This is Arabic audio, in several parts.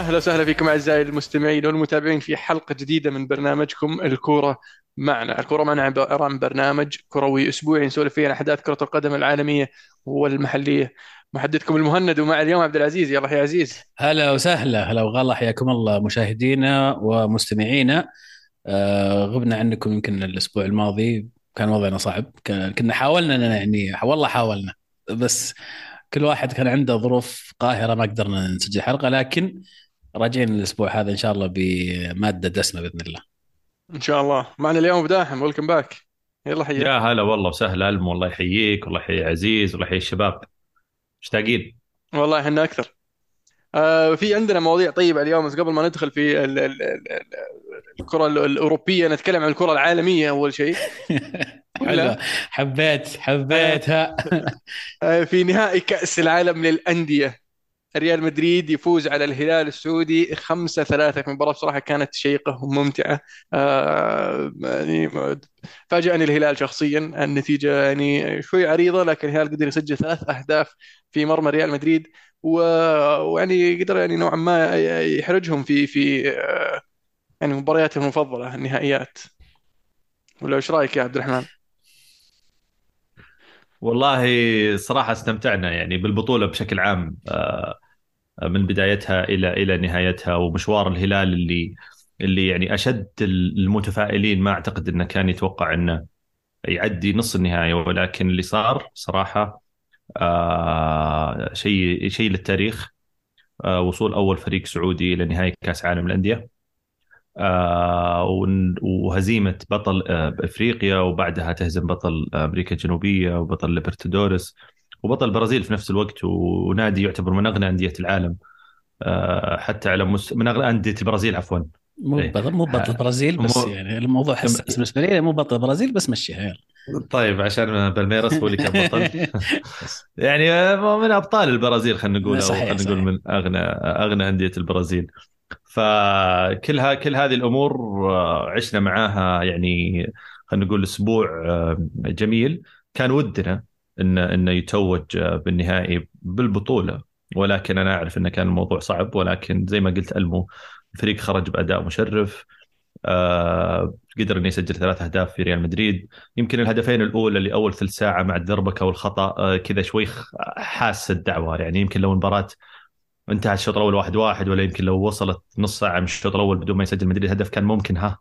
أهلا وسهلا فيكم أعزائي المستمعين والمتابعين في حلقة جديدة من برنامجكم الكورة معنا، الكورة معنا عبارة عن برنامج كروي أسبوعي نسولف فيه عن أحداث كرة القدم العالمية والمحلية. محدثكم المهند ومع اليوم عبد العزيز. يلا يا عزيز. هلا وسهلا. هلا وغلا حياكم الله مشاهدينا ومستمعينا. آه غبنا عنكم يمكن الأسبوع الماضي. كان وضعنا صعب. كنا حاولنا إننا يعني والله حاولنا. بس كل واحد كان عنده ظروف قاهرة ما قدرنا نسجل حلقة. لكن راجعين الأسبوع هذا إن شاء الله بمادة دسمة بإذن الله. إن شاء الله. معنا اليوم أبو داحم. ويلكم باك يلا حياك. يا هلا والله وسهلا ألم والله يحييك والله يحيي عزيز والله يحيي الشباب. مشتاقين؟ والله إحنا أكثر. آه في عندنا مواضيع طيبة اليوم بس قبل ما ندخل في ال ال ال الكرة الأوروبية نتكلم عن الكرة العالمية أول شيء. حلو. حبيت حبيتها. آه، في نهائي كأس العالم للأندية. ريال مدريد يفوز على الهلال السعودي 5 3 المباراة بصراحة كانت شيقة وممتعة. آه يعني فاجأني الهلال شخصيا. النتيجة يعني شوي عريضة لكن الهلال قدر يسجل ثلاث أهداف في مرمى ريال مدريد. ويعني قدر يعني نوعا ما يحرجهم في في آه يعني مبارياتهم المفضلة النهائيات. ولا إيش رأيك يا عبد الرحمن؟ والله صراحة استمتعنا يعني بالبطولة بشكل عام. آه، من بدايتها إلى إلى نهايتها ومشوار الهلال اللي اللي يعني أشد المتفائلين ما أعتقد أنه كان يتوقع أنه يعدي نص النهاية ولكن اللي صار صراحة آه، شيء شيء للتاريخ آه، وصول أول فريق سعودي إلى نهائي كأس عالم الأندية. آه، وهزيمة بطل آه، أفريقيا وبعدها تهزم بطل أمريكا الجنوبية وبطل ليبرتادورس وبطل البرازيل في نفس الوقت ونادي يعتبر من أغنى أندية العالم آه، حتى على مس... من أغنى أندية البرازيل عفوا. مو إيه. بطل مو بطل البرازيل بس مو... يعني الموضوع حساس بالنسبة لي مو بطل البرازيل بس مشيها يلا. طيب عشان بالميرس هو اللي كان بطل. يعني من أبطال البرازيل خلينا نقول أو خلينا نقول من أغنى أغنى أندية البرازيل. فكل كل هذه الأمور آه، عشنا معاها يعني خلينا نقول أسبوع آه، جميل. كان ودنا انه إنه يتوج آه، بالنهائي بالبطولة. ولكن أنا أعرف انه كان الموضوع صعب ولكن زي ما قلت ألمو الفريق خرج بأداء مشرف آه قدر إنه يسجل ثلاث أهداف في ريال مدريد. يمكن الهدفين الأولى اللي اول ثلث ساعة مع الدربكة والخطأ آه كذا شوي حاس الدعوة. يعني يمكن لو المباراة انتهى الشوط الأول واحد واحد ولا يمكن لو وصلت نص ساعة من الشوط الأول بدون ما يسجل مدريد هدف كان ممكن ها.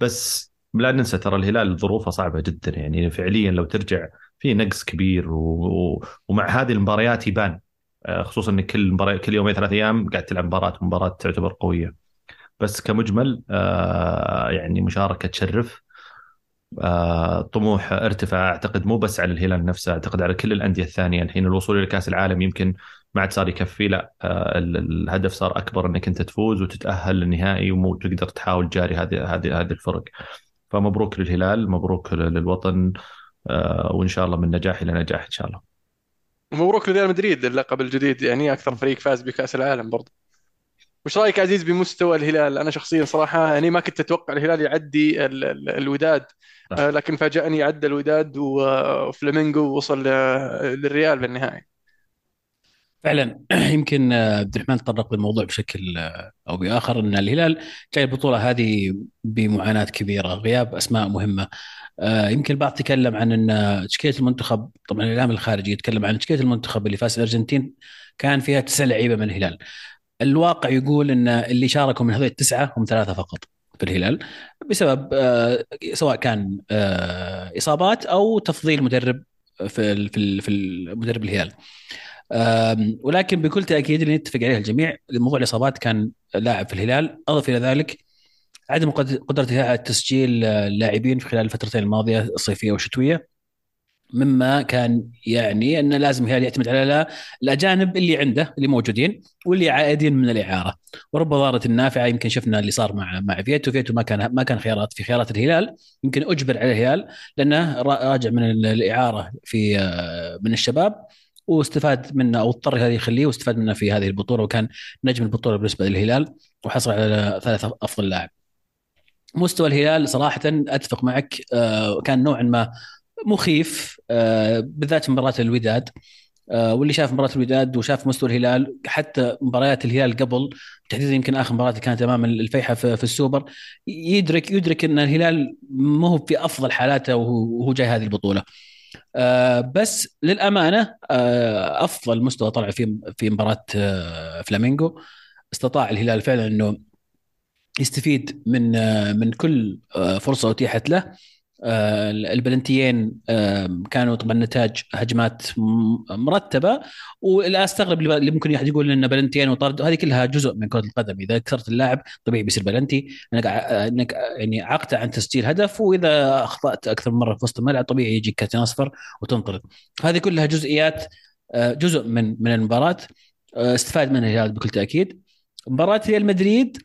بس لا ننسى ترى الهلال ظروفه صعبة جدا. يعني فعليا لو ترجع في نقص كبير و... ومع هذه المباريات يبان. آه، خصوصا إن كل مباراة كل يومين ثلاث أيام قاعد تلعب مباراة مباراة تعتبر قوية. بس كمجمل آه، يعني مشاركة تشرف آه، طموح ارتفع أعتقد مو بس على الهلال نفسه أعتقد على كل الأندية الثانية. الحين الوصول إلى كأس العالم يمكن ما عاد صار يكفي لا الهدف صار أكبر إنك أنت تفوز وتتأهل للنهائي وتقدر تحاول تجاري هذه هذه هذه الفرق. فمبروك للهلال مبروك للوطن. وإن شاء الله من نجاح إلى نجاح إن شاء الله مبروك لريال مدريد اللقب الجديد يعني أكثر فريق فاز بكأس العالم برضه وش رأيك عزيز بمستوى الهلال؟ أنا شخصيا صراحة يعني ما كنت أتوقع الهلال يعدي ال ال الوداد آه لكن فاجأني عدى الوداد وفلامينجو ووصل للريال بالنهائي. فعلا. يمكن آه، عبد الرحمن تطرق للموضوع بشكل آه، أو بآخر إن الهلال جاي البطوله هذه بمعاناة كبيرة غياب أسماء مهمة. آه، يمكن البعض تكلم عن إن تشكيله المنتخب طبعا الإعلام الخارجي يتكلم عن تشكيله المنتخب اللي فاز الارجنتين كان فيها تسع لعيبة من الهلال. الواقع يقول إن اللي شاركوا من هذول التسعة هم ثلاثة فقط في الهلال بسبب سواء كان إصابات أو تفضيل مدرب في في في المدرب الهلال. ولكن بكل تأكيد اللي نتفق عليه الجميع. موضوع الإصابات كان لاعب في الهلال. أضف إلى ذلك عدم قدرته على تسجيل اللاعبين في خلال الفترتين الماضية الصيفية والشتوية. مما كان يعني انه لازم الهلال يعتمد على الأجانب اللي عنده اللي موجودين واللي عائدين من الإعارة. ورب ضاره النافعة يمكن شفنا اللي صار مع مع فيتو فيتو ما كان ما كان خيارات في خيارات الهلال. يمكن أجبر على الهلال لأنه راجع من الإعارة في آه، من الشباب. واستفاد منه أو اضطر هذا يخليه واستفاد منه في هذه البطولة وكان نجم البطولة بالنسبة للهلال وحصل على ثلاث أفضل لاعب. مستوى الهلال صراحة أتفق معك آه، كان نوعا ما مخيف آه، بالذات مباراة الوداد آه، واللي شاف مباراة الوداد وشاف مستوى الهلال حتى مباريات الهلال قبل تحديدا يمكن آخر مباراة كانت أمام الفيحة في السوبر يدرك يدرك إن الهلال ما هو في أفضل حالاته وهو جاي هذه البطولة آه، بس للأمانة آه، أفضل مستوى طلع في في مباراة فلامينغو. استطاع الهلال فعلا إنه يستفيد من من كل فرصة أتيحت له. آه، البلنتيين كانوا طبعا نتاج هجمات مرتبة. ولا أستغرب اللي ممكن يحد يقول إن بلنتيين وطرد هذه كلها جزء من كرة القدم. إذا كسرت اللاعب طبيعي بيصير بلنتي. انك أنك يعني عقت عن تسجيل هدف وإذا أخطأت أكثر من مرة في وسط الملعب طبيعي يجيك كارتين أصفر وتنطرد هذه كلها جزئيات آه، جزء من من المباراة. آه، استفاد منها الهلال بكل تأكيد. مباراة ريال مدريد آه،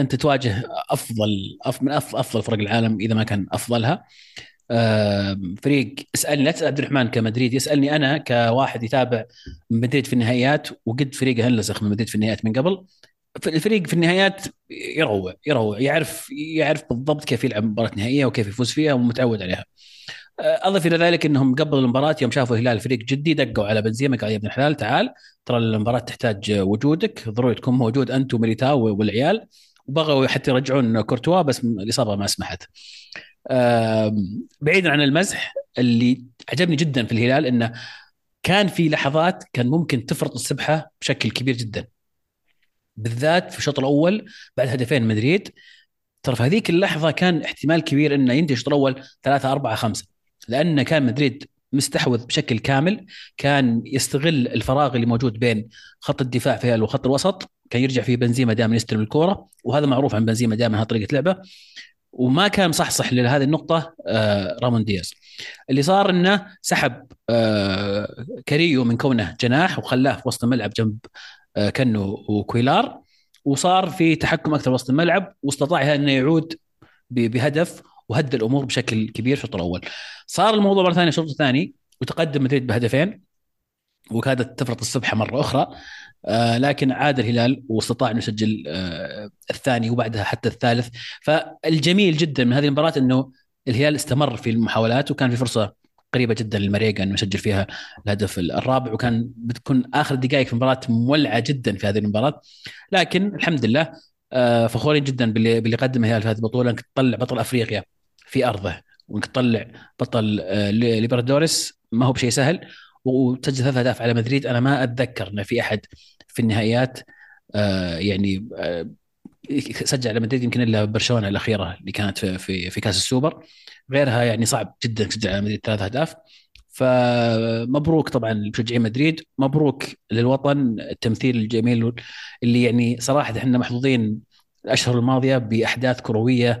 أنت تواجه أفضل من أفضل فرق العالم إذا ما كان أفضلها آه، فريق اسألني لا تسأل عبد الرحمن كمدريد يسألني أنا كواحد يتابع مدريد في النهائيات وقد فريقه هلسخ من مدريد في النهائيات من قبل الفريق في النهايات يروع يروع يعرف يعرف بالضبط كيف يلعب مباراة نهائية وكيف يفوز فيها ومتعود عليها. أضف إلى ذلك إنهم قبل المباراة يوم شافوا الهلال فريق جدي دقوا على بنزيما قال يا ابن الحلال تعال ترى المباراة تحتاج وجودك ضروري تكون موجود أنت وميليتاو والعيال وبغوا حتى يرجعون كورتوا بس الإصابة ما سمحت. بعيدا عن المزح اللي عجبني جدا في الهلال إنه كان في لحظات كان ممكن تفرط السبحة بشكل كبير جدا. بالذات في الشوط الأول بعد هدفين مدريد ترى في هذيك اللحظة كان احتمال كبير إنه ينتهي الشوط الأول 3 4 5 لأن كان مدريد مستحوذ بشكل كامل كان يستغل الفراغ اللي موجود بين خط الدفاع في وخط الوسط كان يرجع فيه بنزيما دائما يستلم الكورة وهذا معروف عن بنزيما دائما طريقة لعبه. وما كان مصحصح لهذه النقطة آه رامون دياز. اللي صار إنه سحب آه كاريو من كونه جناح وخلاه في وسط الملعب جنب آه كنو وكويلار وصار في تحكم أكثر وسط الملعب واستطاع إنه يعود بهدف وهدى الأمور بشكل كبير الشوط الأول. صار الموضوع مرة ثانية الشوط الثاني وتقدم مدريد بهدفين وكادت تفرط السبحه مرة أخرى آه لكن عاد الهلال واستطاع انه يسجل آه الثاني وبعدها حتى الثالث. فالجميل جدا من هذه المباراة إنه الهلال استمر في المحاولات وكان في فرصة قريبة جدا للمريقا انه يسجل فيها الهدف الرابع وكان بتكون آخر دقائق في المباراه مولعة جدا في هذه المباراة. لكن الحمد لله آه فخورين جدا باللي قدمه الهلال في هذه البطولة إنك تطلع بطل أفريقيا. في أرضه. وإنك تطلع بطل آه، ليبرادوريس ما هو بشيء سهل. وتسجل ثلاث أهداف على مدريد. أنا ما أتذكر ان في أحد في النهائيات آه، يعني آه، سجل على مدريد يمكن إلا برشلونة الأخيرة اللي كانت في في, في كأس السوبر. غيرها يعني صعب جدا تسجل على مدريد ثلاث أهداف. فمبروك طبعا لمشجعين مدريد. مبروك للوطن. التمثيل الجميل اللي يعني صراحة إحنا محظوظين الأشهر الماضية بأحداث كروية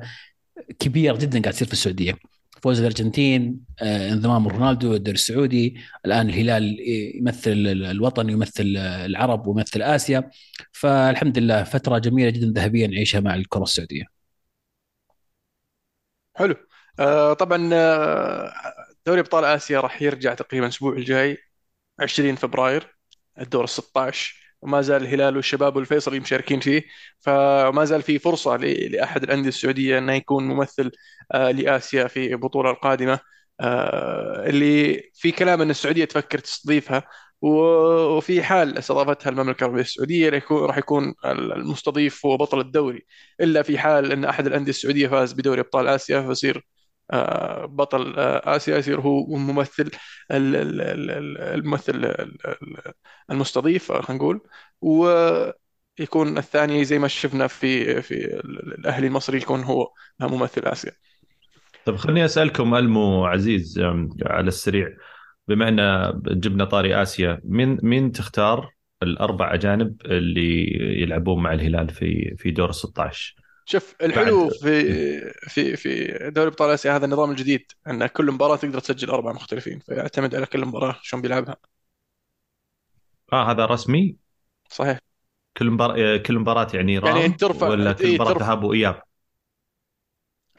كبير جدا قاعد تصير في السعودية. فوز الأرجنتين آه، انضمام رونالدو الدوري السعودي. الآن الهلال يمثل الوطن يمثل العرب ويمثل آسيا. فالحمد لله فترة جميلة جدا ذهبيه نعيشها مع الكرة السعودية. حلو. آه طبعا آه، دوري أبطال آسيا راح يرجع تقريبا الأسبوع الجاي 20 فبراير الدور ال 16 وما زال الهلال والشباب والفيصلي مشاركين فيه. فما زال في فرصة لأحد الأندية السعودية أنه يكون ممثل آه، لآسيا في البطولة القادمة. آه، اللي في كلام أن السعودية تفكر تستضيفها وفي حال استضافتها المملكة العربية السعودية راح يكون المستضيف هو بطل الدوري. إلا في حال أن أحد الأندية السعودية فاز بدوري أبطال آسيا فيصير بطل آسيا يصير هو ممثل الممثل المستضيف خلينا نقول. ويكون الثاني زي ما شفنا في في الأهلي المصري يكون هو ممثل آسيا. طيب خليني أسألكم ألمو عزيز على السريع. بما إن جبنا طاري آسيا مين مين تختار الأربع أجانب اللي يلعبون مع الهلال في في دور 16 شوف الحلو في في في دوري أبطال آسيا هذا النظام الجديد أن كل مباراة تقدر تسجل اربعه مختلفين فيعتمد على كل مباراة شلون بيلعبها. آه هذا رسمي؟ صحيح. كل مباراة كل مباراة يعني رام يعني ترفع ولا كل مباراة ترفع... ذهاب وإياب؟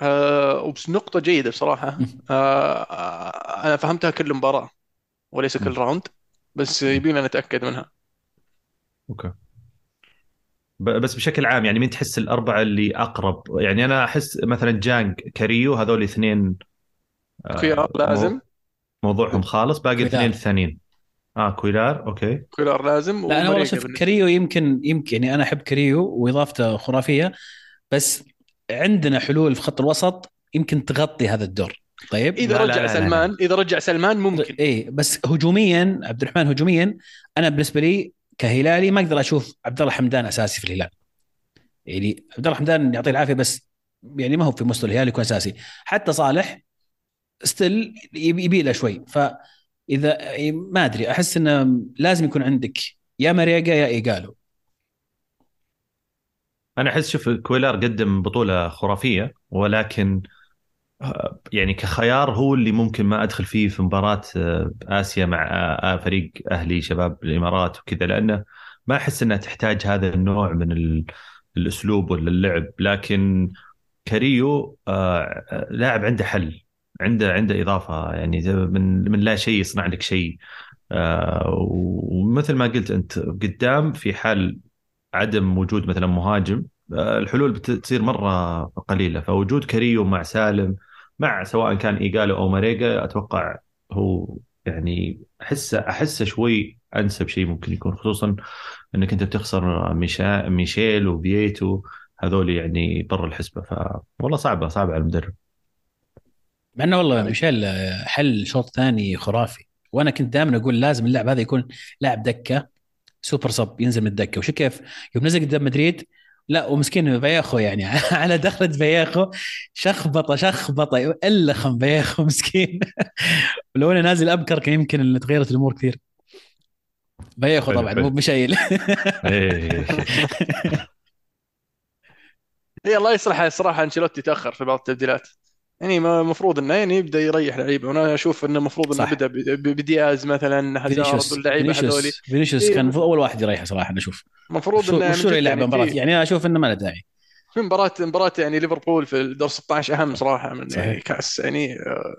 آه وبس نقطة جيدة بصراحة. آه أنا فهمتها كل مباراة وليس كل راوند بس يبينا نتأكد منها. أوكي. بس بشكل عام يعني مين تحس الأربعة اللي أقرب؟ يعني أنا أحس مثلا جانج كاريو هذول اثنين آه خيار لازم. موضوعهم خالص باقي الاثنين الثانيين آه كويلار أوكي. كويلار لازم لا أنا والله شوف كريو يمكن يمكن يعني أنا أحب كريو وإضافته خرافية بس عندنا حلول في خط الوسط يمكن تغطي هذا الدور. طيب؟ إذا لا رجع لا لا سلمان لا. إذا رجع سلمان ممكن. اي بس هجوميا عبد الرحمن هجوميا أنا بالنسبة لي كهلالي ما أقدر أشوف عبد الله حمدان أساسي في الهلال. يعني عبد الله حمدان يعطيه العافية بس يعني ما هو في مستوى الهلال يكون أساسي. حتى صالح still يبي له شوي. فإذا ما أدري أحس إنه لازم يكون عندك يا ماريغا يا إيغالو أنا أحس شوف كويلار قدم بطولة خرافية ولكن يعني كخيار هو اللي ممكن ما أدخل فيه في مباراة آه، آسيا مع آه، آه، فريق أهلي شباب الإمارات وكذا لأنه ما أحس إنها تحتاج هذا النوع من الأسلوب ولا اللعب. لكن كاريو لاعب عنده حل عنده عنده إضافة. يعني من من لا شيء يصنع لك شيء. ومثل ما قلت أنت قدام في حال عدم وجود مثلا مهاجم الحلول بتصير مرة قليلة. فوجود كاريو مع سالم مع سواء كان إيغالو أو ماريغا أتوقع هو يعني أحسه أحسه شوي أنسب شيء ممكن يكون خصوصا إنك أنت بتخسر ميشا ميشايل وبييتو هذول يعني برا الحسبة. ف والله صعبة صعبة على المدرب. مع إنه والله ميشايل حل شوط ثاني خرافي. وأنا كنت دائما أقول لازم اللاعب هذا يكون لاعب دكة سوبر صب ينزل من الدكة. وشو كيف؟ يوم نزل قدام مدريد لا ومسكين فياخو يعني. على دخلة فياخو شخبطة شخبطة الخم فياخو مسكين. ولو انه نازل ابكر كان يمكن إن تغيرت الأمور كثير. فياخو طبعا مو بشايل اي الله يصلح الصراحه أنشيلوتي تأخر في بعض التبديلات. يعني المفروض إنه يعني يبدأ يريح لعيبة. وأنا أشوف إنه المفروض إنه بدأ بدياز مثلا هازارد واللعيبه هذول فينيسيوس. إيه. كان أول واحد يريح صراحة أنا أشوف. المفروض إنه شو يعني يلعب مباراة؟ يعني أنا أشوف إنه ما له داعي. في مباراه مباراة يعني ليفربول في الدور 16 أهم صراحة من صحيح. يعني كأس يعني آه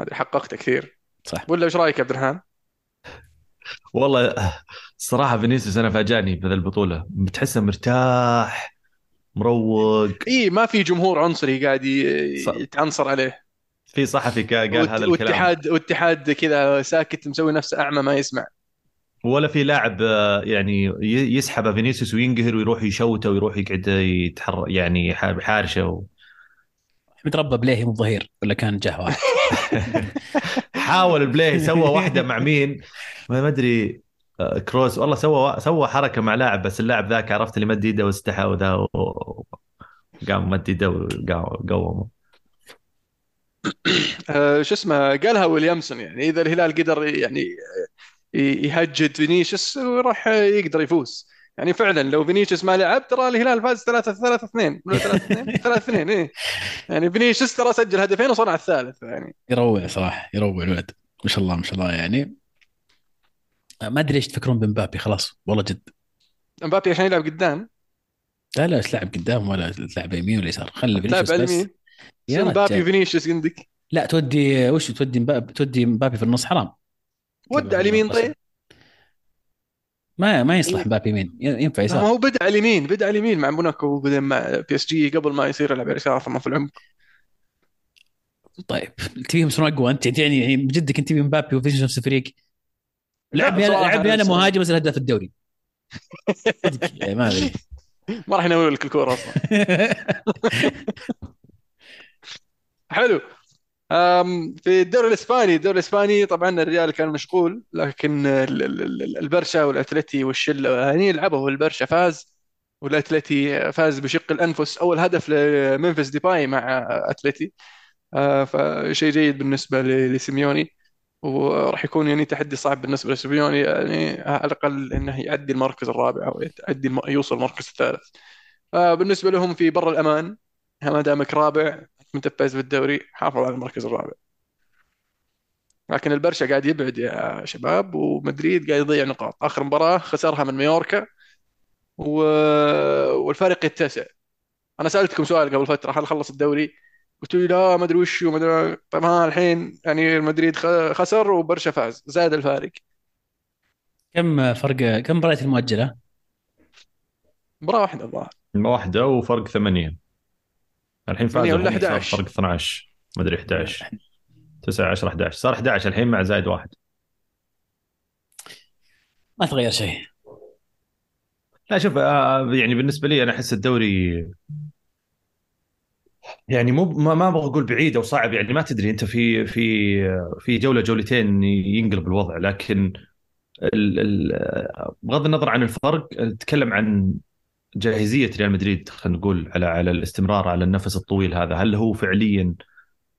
هذه حققته كثير. صح. ولا إيش رأيك عبد الرحمن؟ والله الصراحه فينيسيوس أنا فاجأني بهذه البطولة. بتحسه مرتاح. مروق. إي ما في جمهور عنصري قاعد يتعنصر عليه. في صحفي قال هذا الكلام. واتحاد واتحاد كذا ساكت مسوي نفسه أعمى ما يسمع. ولا في لاعب آه، يعني يسحب فينيسيوس وينقهر ويروح يشوته ويروح يقعد يتحر يعني حارشه و... متربى بليهي مو ظهير ولا كان جه واحد. حاول بليهي سوى واحدة مع مين؟ ما أدري. كروس. والله سوى سوى حركة مع لاعب بس اللاعب ذاك عرفت اللي مد يده واستحى وذا وقام مد يده وقومه آه، شو اسمه قالها ويليامسون يعني. إذا الهلال قدر يعني يهجد فينيسيوس راح يقدر يفوز. يعني فعلا لو فينيسيوس ما لعب ترى الهلال فاز 3 3 2 3 2 3 2 إيه. يعني فينيسيوس ترى سجل هدفين وصنع الثالث يعني. يروع صراحة يروع الولد ما شاء الله ما شاء الله يعني. ما أدري إيش تفكرون بمبابي خلاص والله جد. مبابي عشان يلعب قدام. لا لا تلعب قدام ولا تلعب يمين ولا يسار. خلي فينيسيوس تلعب اليمين. يا مبابي وفينيسيوس عندك. لا تودي وش تودي مبابي تودي مبابي في النص؟ حرام. ودع اليمين طيب. ما ما يصلح. مبابي يمين. ينفع يسار. ما هو بدأ اليمين بدأ اليمين مع موناكو وبدا مع بي اس جي قبل ما يصير يلعب يسار في العمق. طيب تبيهم يصيرون أقوى. أنت يعني يعني بجدك أنت تبي مبابي وفينيسيوس نفس الفريق؟ لعب لعب أنا مهاجم بس هداف الدوري. ما أدري. ما راح يناول لك الكورة أصلا. حلو. في الدوري الإسباني الدوري الإسباني طبعا الريال كان مشغول لكن البرشا والأتلتي والشلة هني لعبوا والبرشا فاز والأتلتي فاز بشق الأنفس. أول هدف لممفيس ديباي مع أتلتي. آه، فشيء جيد بالنسبة لسيميوني. وراح يكون يعني تحدي صعب بالنسبة لسيميوني يعني على الأقل إنه يعدي المركز الرابع أو يعدي يوصل المركز الثالث. فبالنسبة لهم في بر الأمان ما دامك رابع متفز بالدوري حافظ على المركز الرابع. لكن البرشا قاعد يبعد يا شباب ومدريد قاعد يضيع نقاط. آخر مباراة خسرها من ميوركا و... والفارق يتسع. أنا سألتكم سؤال قبل فترة هل خلص الدوري؟ قلت لي لا ما أدري وش ما أدري. طيب ها الحين يعني المدريد خسر وبرشا فاز زاد الفارق. كم فرق كم مباريات المؤجلة؟ مباراة واحدة الظاهر. مباراة واحدة وفرق ثمانية. الحين فاز ولا 11 فرق 12 ما أدري 11 9 10 11 صار 11 الحين مع زايد واحد. ما تغير شيء. لا شوف آه، يعني بالنسبة لي أنا أحس الدوري يعني مو ما, ما أبغى أقول بعيد أو صعب يعني ما تدري أنت في في في جولة جولتين ينقلب الوضع لكن ال ال بغض النظر عن الفرق نتكلم عن جاهزية ريال مدريد خلينا نقول على على الاستمرار على النفس الطويل هذا. هل هو فعليا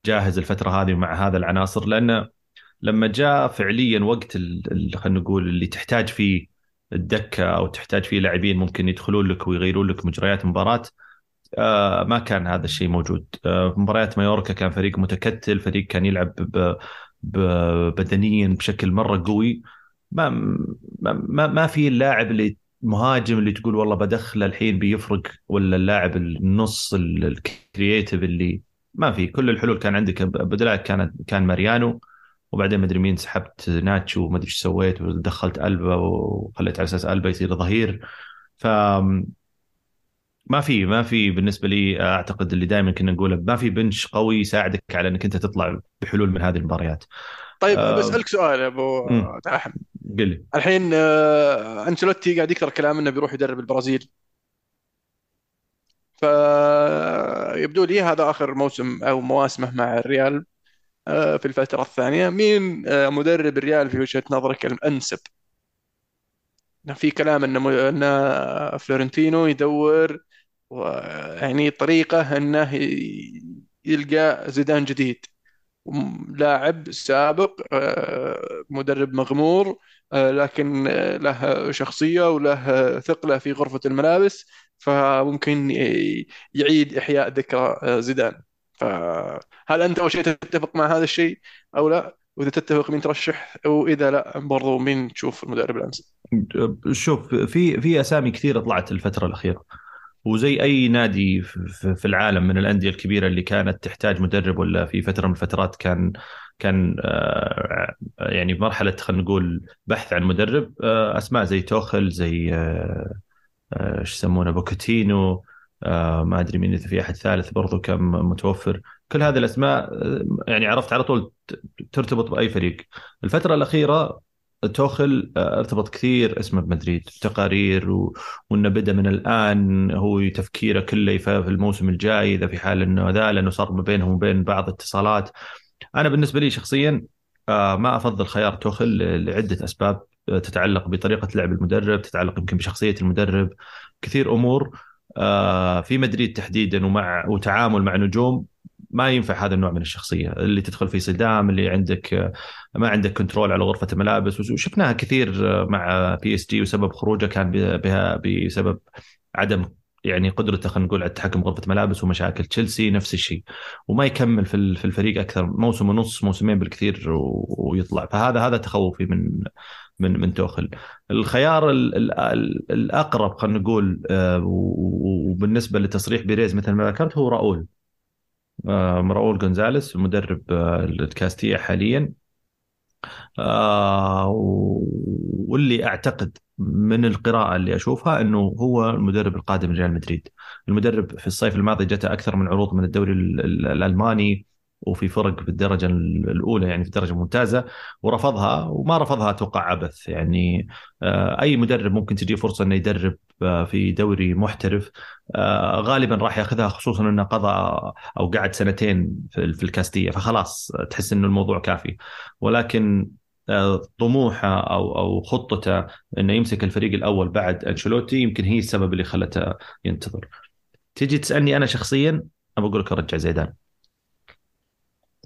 جاهز الفترة هذه مع هذا العناصر؟ لأن لما جاء فعليا وقت خلينا نقول اللي تحتاج فيه الدكة أو تحتاج فيه لاعبين ممكن يدخلون لك ويغيرون لك مجريات المباراه آه ما كان هذا الشيء موجود. آه مباريات مايوركا كان فريق متكتل فريق كان يلعب ب بدنيا بشكل مرة قوي. ما ما ما في اللاعب اللي مهاجم اللي تقول والله بدخله الحين بيفرق ولا اللاعب النص ال creative اللي ما في. كل الحلول كان عندك. بدلاء كان كان ماريانو وبعدين مدري مين سحبت ناتشو وما أدري إيش سويت ودخلت ألبا وخليت على أساس ألبا يصير ظهير. ف ما في ما في بالنسبة لي أعتقد اللي دائما كنا نقوله ما في bench قوي يساعدك على إنك أنت تطلع بحلول من هذه المباريات. طيب أه بسألك سؤال يا أبو تاحم قل لي. الحين آه أنشيلوتي قاعد يكثر كلام إنه بيروح يدرب البرازيل. فيبدو لي هذا آخر موسم أو مواسمه مع الريال آه في الفترة الثانية. مين آه مدرب الريال في وجهة نظرك الأنسب؟ في كلام ان ان فلورنتينو يدور يعني طريقة أنه يلقى زيدان جديد لاعب سابق آه، مدرب مغمور آه، لكن له شخصية وله ثقلة في غرفة الملابس فممكن يعيد إحياء ذكرى آه، زيدان فهل أنت أول شيء تتفق مع هذا الشيء أو لا؟ وإذا تتفق مين ترشح وإذا لا برضو مين تشوف المدرب الانسب؟ شوف في في أسامي كثيرة طلعت الفترة الأخيرة وزي أي نادي في العالم من الأندية الكبيرة اللي كانت تحتاج مدرب ولا في فترة من الفترات كان كان آه، يعني بمرحله خلينا نقول بحث عن مدرب آه، أسماء زي توخل زي آه، إيش يسمونه بوكيتينو ما أدري مين في أحد ثالث برضو كان متوفر. كل هذه الأسماء يعني عرفت على طول ترتبط بأي فريق. الفترة الأخيرة توخل آه، ارتبط كثير اسمه بمدريد تقارير و... وإنه بدأ من الآن هو تفكيره كله في الموسم الجاي إذا في حال إنه ذا لأنه صار ما بينهم وبين بعض اتصالات. أنا بالنسبة لي شخصيا آه، ما أفضل خيار توخل لعدة أسباب آه، تتعلق بطريقة لعب المدرب تتعلق يمكن بشخصية المدرب كثير أمور. في مدريد تحديدا ومع وتعامل مع نجوم ما ينفع هذا النوع من الشخصية اللي تدخل في صدام اللي عندك ما عندك كنترول على غرفة الملابس. وشفناها كثير مع بي اس جي وسبب خروجه كان بها بسبب عدم يعني قدرته خلينا نقول على التحكم بغرفه ملابس ومشاكل تشيلسي نفس الشيء. وما يكمل في الفريق أكثر موسم ونص موسمين بالكثير ويطلع. فهذا هذا تخوفي من من من توخل. الخيار الأقرب خلينا نقول آه، وبالنسبة لتصريح بيريز مثل ما ذكرت هو راؤول. آه، راؤول جونزاليس مدرب آه، الكاستيا حاليا. آه، واللي أعتقد من القراءة اللي أشوفها أنه هو المدرب القادم لريال مدريد. المدرب في الصيف الماضي جاء أكثر من عروض من الدوري الألماني وفي فرق في الدرجة الأولى يعني في الدرجة الممتازة ورفضها وما رفضها أتوقع عبث يعني أي مدرب ممكن تجي فرصة أنه يدرب في دوري محترف آه، غالبا راح ياخذها خصوصا إنه قضى أو قعد سنتين في الكاستية فخلاص تحس إنه الموضوع كافي ولكن آه، طموحه أو أو خطته إنه يمسك الفريق الأول بعد أنشيلوتي يمكن هي السبب اللي خلته ينتظر. تجي تسألني أنا شخصيا ابى أقول لك أرجع زيدان.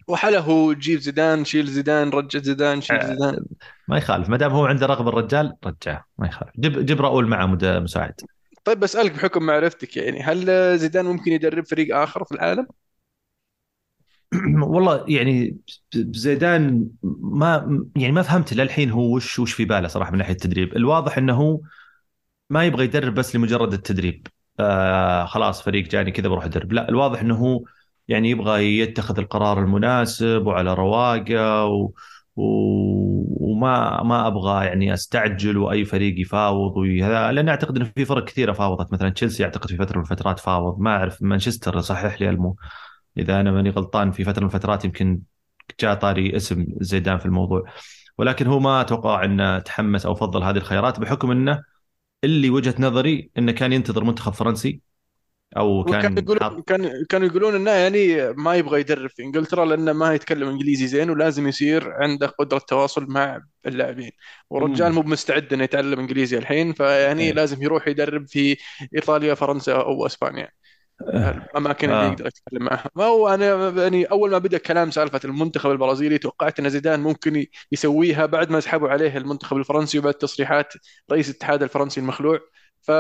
وحله جيب زيدان شيل زيدان رجع زيدان شيل آه، زيدان. ما يخالف. ما دام هو عنده رغبة الرجال رجعه. ما يخالف. جيب جيب راؤول معه مساعد. طيب بسألك بحكم معرفتك يعني هل زيدان ممكن يدرب فريق آخر في العالم؟ والله يعني زيدان ما يعني ما فهمت للحين هو وش وش في باله صراحة من ناحية التدريب، الواضح إنه هو ما يبغى يدرب بس لمجرد التدريب. آه خلاص فريق جاني كذا بروح أدرب، لا الواضح إنه هو يعني يبغى يتخذ القرار المناسب وعلى رواقه و... وما ما أبغى يعني أستعجل وأي فريق يفاوض وهذا لأن أعتقد إنه في فرق كثيرة فاوضت. مثلا تشيلسي أعتقد في فترة من الفترات فاوض. ما أعرف مانشستر صحح لي ألمو. إذا أنا ماني غلطان في فترة من الفترات يمكن جاء طاري اسم زيدان في الموضوع. ولكن هو ما أتوقع انه تحمس أو فضل هذه الخيارات بحكم أنه اللي وجهة نظري أنه كان ينتظر منتخب فرنسي أو كان يقولون كان كانوا يقولون إنه يعني ما يبغى يدرب في إنجلترا لأنه ما يتكلم إنجليزي زين ولازم يصير عنده قدرة تواصل مع اللاعبين. والرجال مو مستعد إنه يتعلم إنجليزي الحين فيعني إيه. لازم يروح يدرب في إيطاليا فرنسا أو أسبانيا. الأماكن اللي آه. يقدر يتكلم معها. ما هو أنا يعني أول ما بدأ كلام سالفة المنتخب البرازيلي توقعت إن زيدان ممكن يسويها بعد ما سحبوا عليه المنتخب الفرنسي وبعد تصريحات رئيس الاتحاد الفرنسي المخلوع. ف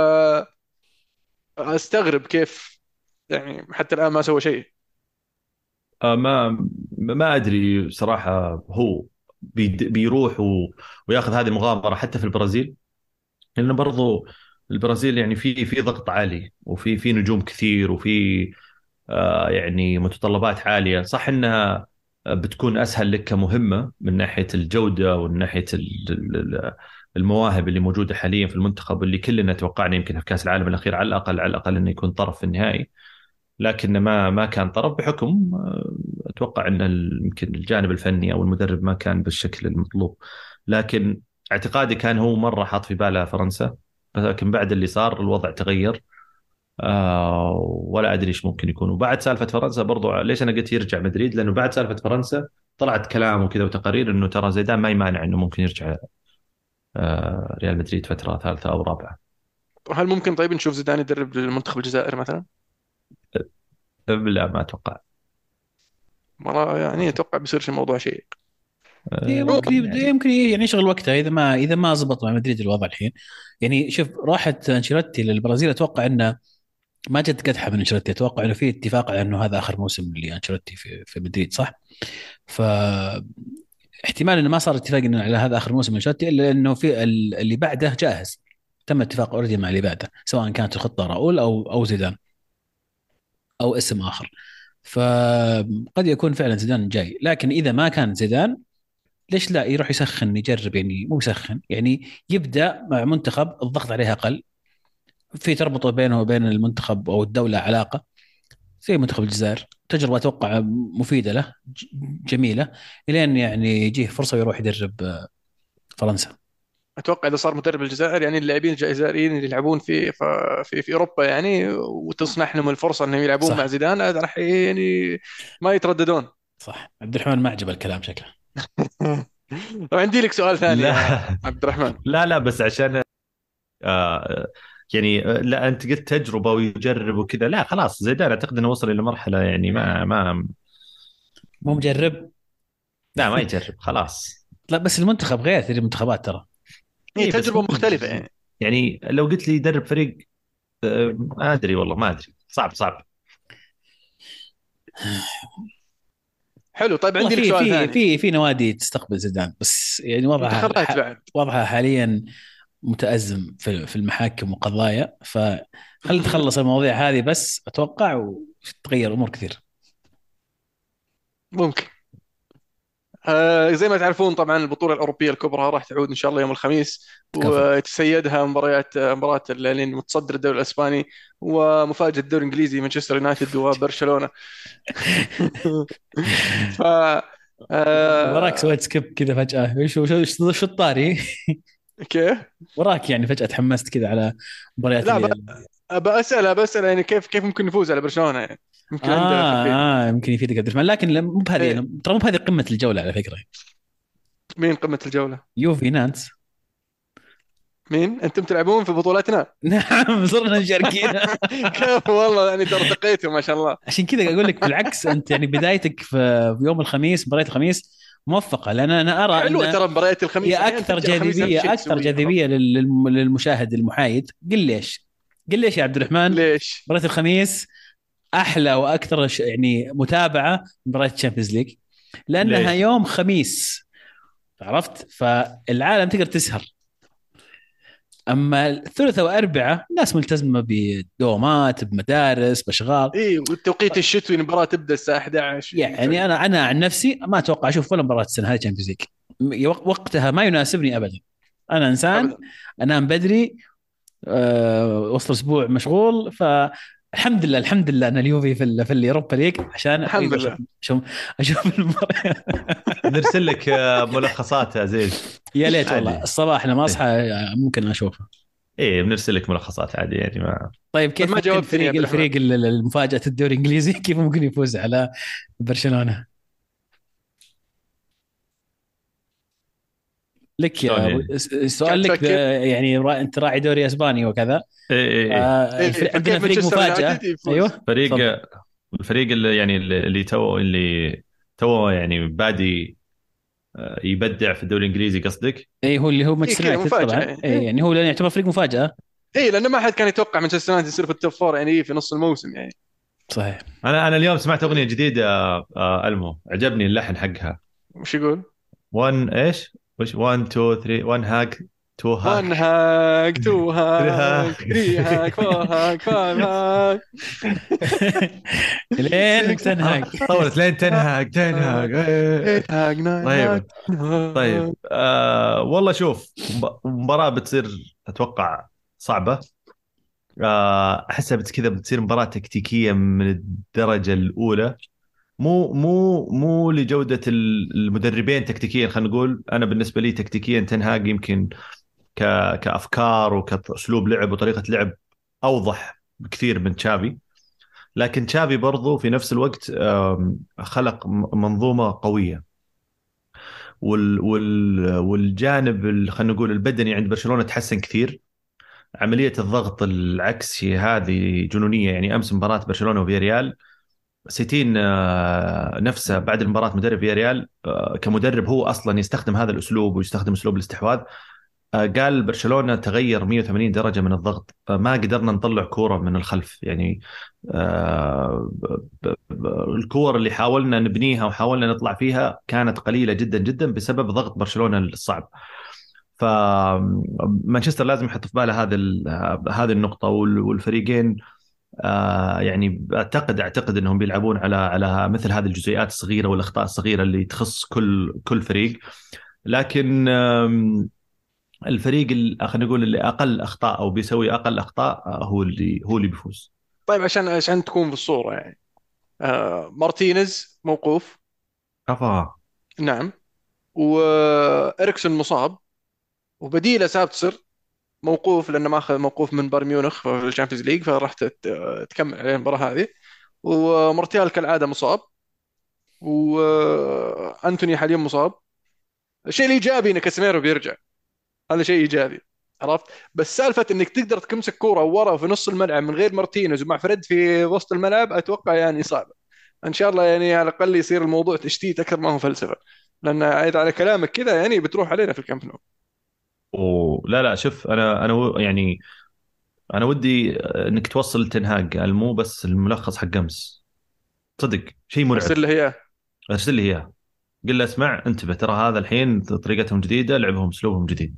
استغرب كيف يعني حتى الآن ما سوى شيء. آه ما ما أدري صراحة. هو بيروح وياخذ هذه المغامرة حتى في البرازيل. لأنه برضو البرازيل يعني في في ضغط عالي وفي في نجوم كثير وفي آه يعني متطلبات عالية. صح إنها بتكون أسهل لك كمهمة من ناحية الجودة ومن ناحية المواهب اللي موجودة حاليا في المنتخب اللي كلنا توقعنا يمكن في كأس العالم الأخير على الأقل على الأقل إنه يكون طرف في النهائي. لكن ما ما كان طرف بحكم آه، أتوقع إن يمكن الجانب الفني أو المدرب ما كان بالشكل المطلوب. لكن اعتقادي كان هو مرة حاط في باله فرنسا لكن بعد اللي صار الوضع تغير. آه ولا أدري إيش ممكن يكون. وبعد سالفة فرنسا برضو ليش أنا قلت يرجع مدريد؟ لأنه بعد سالفة فرنسا طلعت كلام وكذا وتقارير إنه ترى زيدان ما يمانع إنه ممكن يرجع ريال مدريد فترة ثالثة أو رابعة هل ممكن طيب نشوف زيدان يدرب المنتخب الجزائر مثلا؟ لا ما أتوقع والله يعني أتوقع بيصير شيء موضوع شيق إيه، ممكن يعني. يمكن يعني يشغل وقتها إذا ما إذا ما زبط مع مدريد الوضع الحين يعني شوف راحت أنشيلوتي للبرازيل أتوقع إنه ما جت قدحة من أنشيلوتي أتوقع إنه في اتفاق على إنه هذا آخر موسم لأنشيلوتي في في مدريد صح؟ ف احتمال إنه ما صار اتفاق إنه على هذا آخر موسم أنشيلوتي إلا إنه في اللي بعده جاهز. تم اتفاق اوريدي مع اللي بعده سواء كانت الخطة راؤول أو أو زيدان. أو اسم آخر. فقد يكون فعلا زيدان جاي. لكن إذا ما كان زيدان ليش لا يروح يسخن يجرب يعني مو يسخن يعني يبدأ مع منتخب الضغط عليه أقل. في تربطه بينه وبين المنتخب أو الدولة علاقة. زي منتخب الجزائر. تجربة أتوقع مفيدة له جميلة إلين يعني يجيه فرصة ويروح يدرب فرنسا. أتوقع إذا صار مدرب الجزائر يعني اللاعبين الجزائريين اللي يلعبون في في في أوروبا يعني وتصنح لهم الفرصة إنهم يلعبون صح. مع زيدان راح يعني ما يترددون. صح. عبد الرحمن ما عجب الكلام شكله. طيب عندي لك سؤال ثاني لا. عبد الرحمن. لا لا بس عشان آه يعني لا أنت قلت تجربة ويجرب وكذا. لا خلاص زيدان أعتقد إنه وصل إلى مرحلة يعني ما ما مو مجرب؟ لا ما يجرب خلاص. لا بس المنتخب غير المنتخبات ترى. هي إيه تجربة مختلفة يعني يعني لو قلت لي يدرب فريق آه، ما أدري والله ما أدري. صعب صعب. حلو طيب عندي لك سؤال ثاني. في في نوادي تستقبل زيدان بس يعني وضعها. وضعها حاليا متأزم في المحاكم وقضايا. فخلي تخلص المواضيع هذه بس أتوقع وتتغير أمور كثير. ممكن. آه زي ما تعرفون طبعا البطولة الأوروبية الكبرى راح تعود إن شاء الله يوم الخميس. وتسيدها مباريات مباراه المتصدر الدوري الأسباني ومفاجأة الدوري الإنجليزي مانشستر يونايتد وبرشلونة. ف آه وراك سويت skip كذا فجأة. شو شو الطاري؟ كيف؟ وراك يعني فجأة تحمست كذا على مباريات لا بسأل بسأل يعني كيف كيف ممكن نفوز على برشلونة يعني يمكن آه, آه يمكن يفيدك عبد الرحمن لكن مو بهذه إيه. ترى مو بهذه قمة الجولة على فكرة مين قمة الجولة؟ يوفي نانس مين؟ أنتم تلعبون في بطولتنا؟ نعم صرنا مشاركين كيف والله يعني ترتقيتوا ما شاء الله عشان كذا أقول لك بالعكس أنت يعني بدايتك في يوم الخميس مباراة الخميس موفقة لأن أنا أرى حلوة ترى مباريات الخميس هي أكثر جاذبية أكثر جاذبية للمشاهد المحايد قل ليش؟ قل ليش يا عبد الرحمن؟ ليش؟ مباراة الخميس أحلى وأكثر يعني متابعة مباراة ال Champions League لأنها ليه؟ يوم خميس عرفت فالعالم تقدر تسهر أما الثلاثاء واربعاء الناس ملتزمة بدوامات بمدارس بأشغال. إي والتوقيت الشتوي المباراة تبدأ الساعة 11 يعني أنا أنا عن نفسي ما أتوقع أشوف ولا مباراة السنة هذه Champions League وقتها ما يناسبني ابدا. أنا إنسان أبداً. أنام بدري أه وسط الأسبوع مشغول ف الحمد لله الحمد لله ان اليوفي في في اليوروبا ليج عشان الحمد لله. أشوف أشوف المباريات نرسل لك ملخصات يا زين يا ليت والله. الصباح لما أصحى ممكن أشوفها. إيه بنرسل لك ملخصات عادي يعني ما طيب كيف ما جاوبت فريق الفريق المفاجأة الدوري الإنجليزي؟ كيف ممكن يفوز على برشلونة؟ لك يا يعني؟ سؤال لك يعني أنت راعي دوري إسباني وكذا إيه إيه, إيه. آه إيه عندنا فريق مفاجأة أيوه فريق صبر. الفريق اللي يعني اللي تو اللي تو يعني بادي آه، يبدع في الدوري الإنجليزي قصدك؟ اي هو اللي هو مانشستر إيه يونايتد طبعا يعني. اي يعني هو يعتبر فريق مفاجأة اي لأنه ما حد كان يتوقع مانشستر يونايتد يصير في ال top four يعني في نص الموسم يعني صحيح أنا أنا اليوم سمعت أغنية جديدة آه ألمو عجبني اللحن حقها وش يقول؟ 1 إيش؟ وش؟ 1 2 3 1 هاك 2 هاك 1 هاك 2 هاك 3 هاك 4 هاك 5 هاك لين تنهاك طولت لين تنهاك تنهاك طيب. طيب. آه والله شوف مباراة بتصير أتوقع صعبة. آه أحسها كذا بتصير مباراة تكتيكية من الدرجة الأولى. مو مو مو لجودة المدربين تكتيكيا خلينا نقول أنا بالنسبة لي تكتيكيا تنهاج يمكن كأفكار وكاسلوب لعب وطريقة لعب أوضح بكثير من تشافي. لكن تشافي برضو في نفس الوقت خلق منظومة قوية. وال وال والجانب خلينا نقول البدني عند برشلونة تحسن كثير. عملية الضغط العكسي هذه جنونية يعني أمس مباراة برشلونة وفيريال سيتين آه، نفسه بعد المباراة مدرب ريال آه، كمدرب هو أصلا يستخدم هذا الأسلوب ويستخدم أسلوب الاستحواذ. آه، قال برشلونة تغير 180 درجة من الضغط ما قدرنا نطلع كورة من الخلف. يعني الكور اللي حاولنا نبنيها وحاولنا نطلع فيها كانت قليلة جدا جدا بسبب ضغط برشلونة الصعب. فمانشستر لازم يحط في باله هذه هذه النقطة والفريقين آه يعني اعتقد أعتقد إنهم بيلعبون على على مثل هذه الجزئيات الصغيرة والأخطاء الصغيرة اللي تخص كل كل فريق. لكن الفريق خلينا نقول اللي أقل أخطاء أو بيسوي أقل أخطاء آه، هو اللي هو اللي بيفوز. طيب عشان عشان تكون في الصورة يعني. آه مارتينيز موقوف. كفى. نعم. وإريكسون مصاب. وبديله سابيتزر موقوف لأنه ماخذ موقوف من بايرن ميونخ في ال Champions League فراح تكمل عليه المباراة هذه. ومارتيال كالعادة مصاب. وأنتوني حاليا مصاب. الشيء الايجابي إن كاسيميرو بيرجع. هذا شيء إيجابي. عرفت؟ بس سالفة إنك تقدر تمسك كورة ورا في نص الملعب من غير مارتينيز ومع فريد في وسط الملعب أتوقع يعني صعبه إن شاء الله يعني على الأقل يصير الموضوع تشتيت أكثر ما هو فلسفة. لأن على كلامك كذا يعني بتروح علينا في الكامب نو. ولا لا شوف أنا أنا يعني أنا ودي إنك توصل تنهاج مو بس الملخص حق أمس. صدق شيء مرعب. أرسل له إياه. أرسل لي إياه. قل له اسمع انتبه ترى هذا الحين طريقتهم جديدة لعبهم أسلوبهم جديد.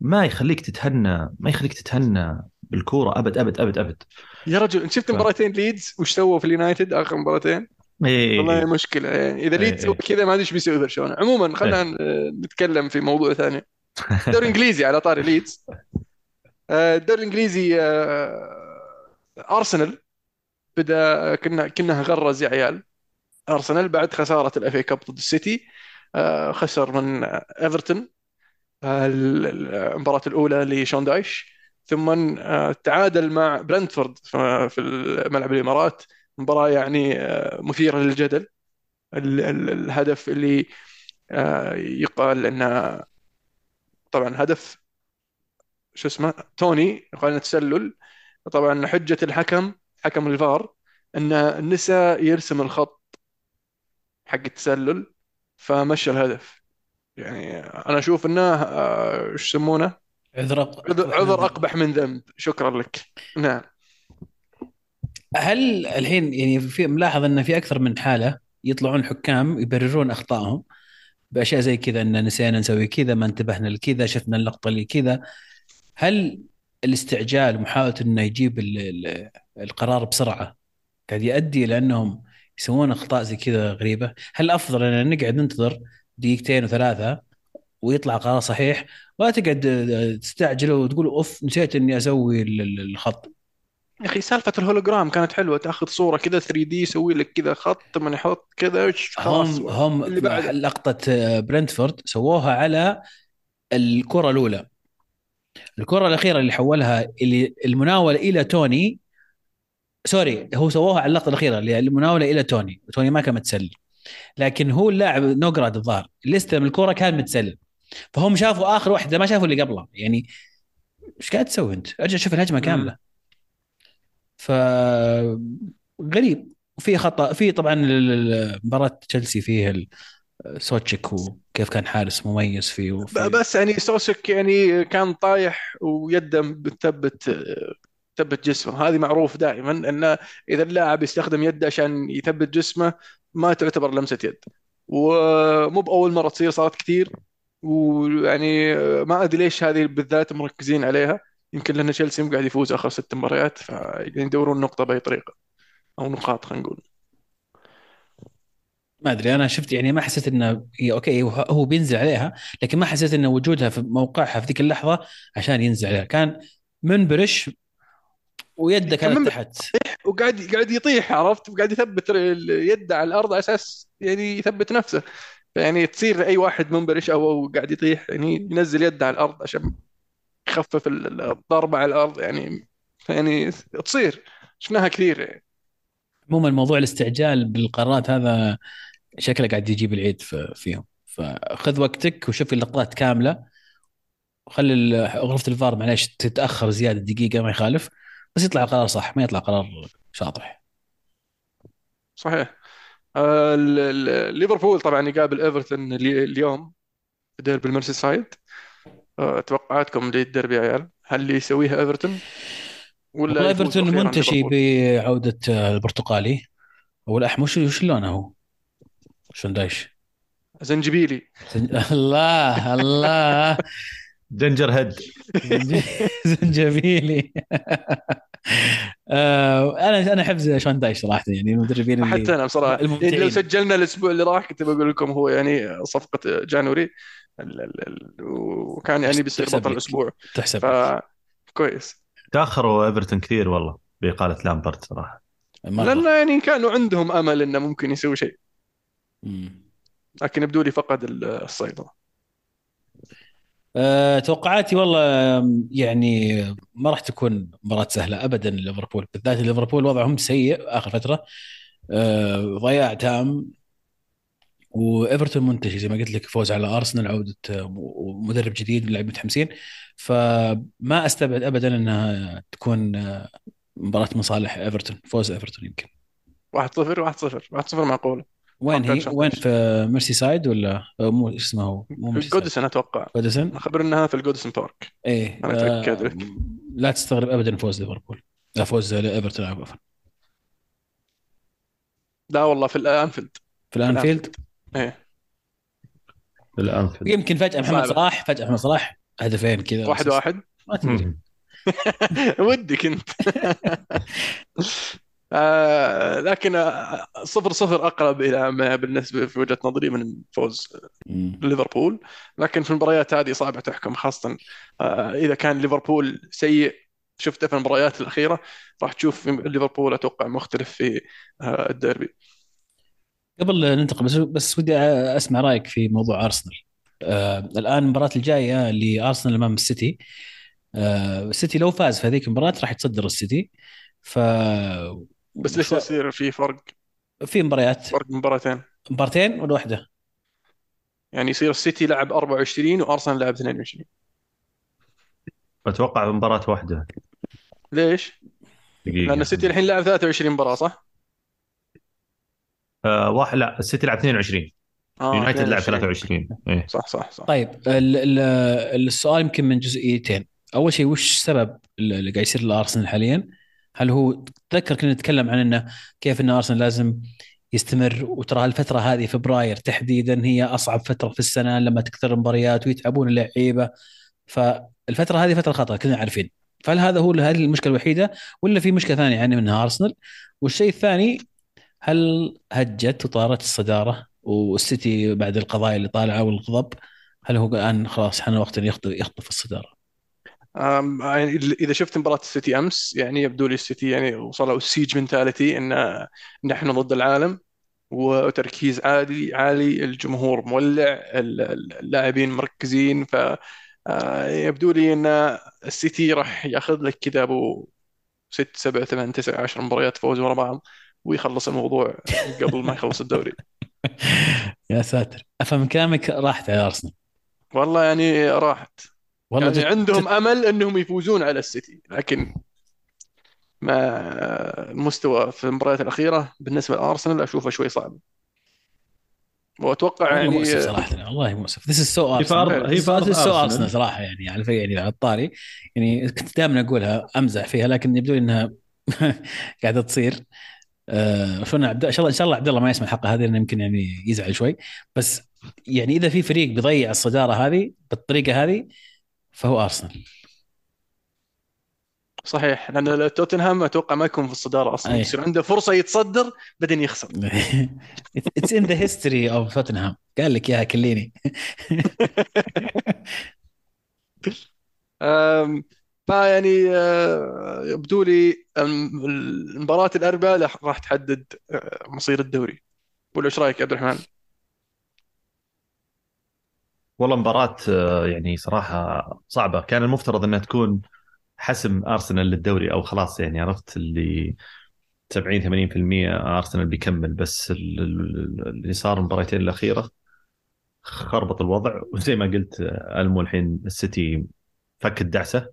ما يخليك تتهنى ما يخليك تتهنى بالكورة أبد أبد أبد أبد. يا رجل انت شفت مباراتين ليدز وش سووا في اليونايتد؟ آخر مباراتين؟ إيه. والله مشكلة يعني إذا ليدز إيه. كذا ما أدري إيش بيسوي برشلونه عموما خلينا إيه. نتكلم في موضوع ثاني. الدوري الانجليزي على طاري ليدز. آه، الدوري الإنجليزي آه، أرسنال. بدأ كنه كنه غرز يا عيال. أرسنال بعد خسارة ال FA Cup ضد السيتي آه، خسر من إيفرتون المباراة الأولى لشون دايش. ثم تعادل مع برنتفورد في ملعب الإمارات. مباراة يعني مثيرة للجدل. الهدف اللي يقال إنه طبعا هدف شو اسمه توني قال تسلل. طبعا حجة الحكم حكم الفار انه نسى يرسم الخط حق التسلل فمشى الهدف. يعني أنا أشوف إنه آه، إيش يسمونه؟ عذر عذر أقبح من ذنب. شكرا لك. نعم. هل الحين يعني في ملاحظ انه في أكثر من حالة يطلعون حكام يبررون أخطائهم؟ بأشياء زي كذا إن نسينا نسوي كذا ما انتبهنا لكذا شفنا اللقطة اللي كذا. هل الاستعجال ومحاوله إنه يجيب القرار بسرعة قاعد يؤدي إلى إنهم يسوون أخطاء زي كذا غريبة؟ هل أفضل إن نقعد ننتظر دقيقتين وثلاثة ويطلع قرار صحيح ولا تقعد تستعجل وتقول أوف نسيت إني أسوي الخط؟ يا أخي سالفة الهولوجرام كانت حلوة. تأخذ صورة كذا 3D يسوي لك كذا خط من يحط كذا خلاص هم هم اللي بعد لقطة آه، برنتفورد سووها على الكرة الأولى. الكرة الأخيرة اللي حولها اللي المناولة إلى توني. sorry هو سووها على اللقطة الأخيرة اللي المناولة إلى توني. توني ما كان متسلل. لكن هو اللاعب نورغارد الظاهر. اللي استلم الكرة كان متسلل. فهم شافوا آخر واحدة ما شافوا اللي قبله يعني إيش قاعد تسوي أنت؟ ارجع شوف الهجمة كاملة. ف غريب. وفي خطأ في طبعا مباراة تشيلسي فيه سوتشيك وكيف كان حارس مميز فيه وفي... بس يعني سوتشيك يعني كان طايح ويده بتثبت ثبت جسمه. هذه معروف دائما إن إذا اللاعب يستخدم يده عشان يثبت جسمه ما تعتبر لمسة يد. ومو بأول مرة تصير صارت كثير. ويعني ما أدري ليش هذه بالذات مركزين عليها. يمكن لأن تشيلسي قاعد يفوز آخر ست مباريات فيدورون النقطه بأي طريقة أو نقاط خلينا نقول. ما أدري أنا شفت يعني ما حسيت إنه أوكي هو بينزل عليها لكن ما حسيت انه وجودها في موقعها في ذيك اللحظة عشان ينزل عليها. كان منبرش ويده كانت تحت. وقاعد قاعد يطيح عرفت؟ وقاعد يثبت يده على الأرض على أساس يعني يثبت نفسه. يعني تصير أي واحد منبرش أو قاعد يطيح يعني ينزل يده على الأرض عشان يخفف الضربة على الأرض يعني يعني تصير. شفناها كثير. يعني عموما موضوع الاستعجال بالقرارات هذا شكله قاعد يجيب العيد فيهم. فخذ وقتك وشوف اللقطات كاملة. وخلي غرفة الفار معليش تتأخر زيادة دقيقة ما يخالف. بس يطلع قرار صح ما يطلع قرار شاطح. صحيح. آه ليفربول طبعا يقابل إيفرتون اليوم في ديربي الميرسي سايد توقعاتكم للديربي يا عيال؟ هل اللي يسويها إيفرتون ولا إيفرتون منتشي بعودة البرتقالي. والاحمر وش لونه هو؟ شون دايش زنجبيلي. الله الله. جنجر هيد. زنجبيلي. آه أنا أنا أحب شون دايش صراحة يعني المدربين اللي حتى أنا بصراحة لو سجلنا الأسبوع اللي راح كنت بقول لكم هو يعني صفقة جانوري. وكان يعني بيصير بطل الأسبوع تحسب ف... كويس. تأخروا إيفرتون كثير والله بإقالة لامبرت صراحة. لأن يعني كانوا عندهم أمل إنه ممكن يسوي شيء. لكن يبدو لي فقد السيطرة. أه توقعاتي والله يعني ما راح تكون مباراة سهلة ابدا ليفربول بالذات ليفربول وضعهم سيء آخر فترة. أه ضياع تام وإيفرتون منتشي زي ما قلت لك فوز على أرسنال عودة مدرب جديد واللاعبين متحمسين. فما أستبعد ابدا إنها تكون مباراة من صالح إيفرتون فوز إيفرتون يمكن. 1-0 1-0 1-0 معقولة. وين هي؟ وين؟ في ميرسي سايد ولا مو اسمه هو؟ مو في جوديسون أتوقع. جوديسون؟ خبر إنها في الجوديسون بارك. إيه أنا أتأكد لك. لا تستغرب ابدا فوز ليفربول. لا فوز ايفرتون عفوا. لا والله في الأنفيلد؟ في الأنفيلد؟ إيه. في الأنفيلد. يمكن فجأة محمد صلاح فجأة محمد صلاح هدفين كذا. واحد واحد؟ ما تدري ودك أنت. آه لكن آه، صفر صفر أقرب إلى ما بالنسبة في وجهة نظري من فوز ليفربول. لكن في المباريات هذه صعبه تحكم خاصة آه إذا كان ليفربول سيء شفته في المباريات الأخيرة راح تشوف ليفربول أتوقع مختلف في آه الديربي. قبل ننتقل بس بس ودي أسمع رأيك في موضوع ارسنال آه الآن المباراة الجاية لارسنال أمام السيتي آه السيتي لو فاز في هذيك المباراة راح يتصدر السيتي ف بس ليش يصير في فرق؟ في مباريات فرق مباراتين مباراتين ولا واحدة؟ يعني يصير السيتي لعب 24 وأرسنال لعب 22 أتوقع مباراة واحدة ليش؟ دقيقة لأن السيتي الحين لعب 23 مباراة صح؟ آه واحد لا السيتي لعب 22 آه يونايتد لعب 23 إيه. صح صح صح. طيب ال ال السؤال يمكن من جزئيتين. أول شيء وش السبب اللي قاعد يصير لأرسنال حاليا؟ هل هو تذكر كنا نتكلم عن إنه كيف إن أرسنال لازم يستمر وترى الفترة هذه فبراير تحديدا هي أصعب فترة في السنة لما تكثر المباريات ويتعبون اللعيبة. فالفترة هذه فترة خطر كلنا عارفين. فهل هذا هو هذه المشكلة الوحيدة ولا في مشكلة ثانية يعني منها أرسنال؟ والشيء الثاني هل هجت وطارت الصدارة والسيتي بعد القضايا اللي طالعة والغضب هل هو الآن خلاص حان وقت يخطف الصدارة؟ يعني اذا شفت مباراة السيتي أمس يعني يبدو لي السيتي يعني وصلوا ال siege mentality إن نحن ضد العالم وتركيز عالي عالي الجمهور مولع اللاعبين مركزين ف آه، يبدو لي إن السيتي راح يأخذ لك كذا أبو ست سبع ثمان تسع عشر مباريات فوز ورا بعض ويخلص الموضوع قبل ما يخلص الدوري. يا ساتر. افهم كلامك راحت على أرسنال. والله يعني راحت. والله يعني جد. عندهم جد. أمل إنهم يفوزون على السيتي لكن ما المستوى في المباريات الأخيرة بالنسبة لأرسنال أشوفه شوي صعب. وأتوقع يعني مؤسف صراحة والله مؤسف. this is so Arsenal هي so Arsenal صراحة يعني على يعني على الطاري. يعني كنت دائما أقولها أمزح فيها لكن يبدو لي إنها قاعدة تصير. آه شلون عبد إن شاء الله إن شاء الله عبد الله ما يسمع الحلقة هذه لأنه يمكن يعني يزعل شوي. بس يعني إذا في فريق بيضيع الصدارة هذه بالطريقة هذه فهو أرسنال. صحيح. لأن توتنهام أتوقع ما يكون في الصدارة أصلا. أيه. يصير عنده فرصة يتصدر بعدين يخسر. it's in the history of Tottenham قال لك إياها كيليني. فيعني آه، يبدو لي المباراة الأربعاء راح تحدد آه، مصير الدوري. ولا إيش رأيك يا عبد الرحمن؟ والله مباراة آه، يعني صراحة صعبة. كان المفترض إنها تكون حسم أرسنال للدوري أو خلاص يعني عرفت اللي 70 80% أرسنال بيكمل بس اللي صار المباراتين الأخيرة خربط الوضع. وزي ما قلت ألمو الحين السيتي فك الدعسة.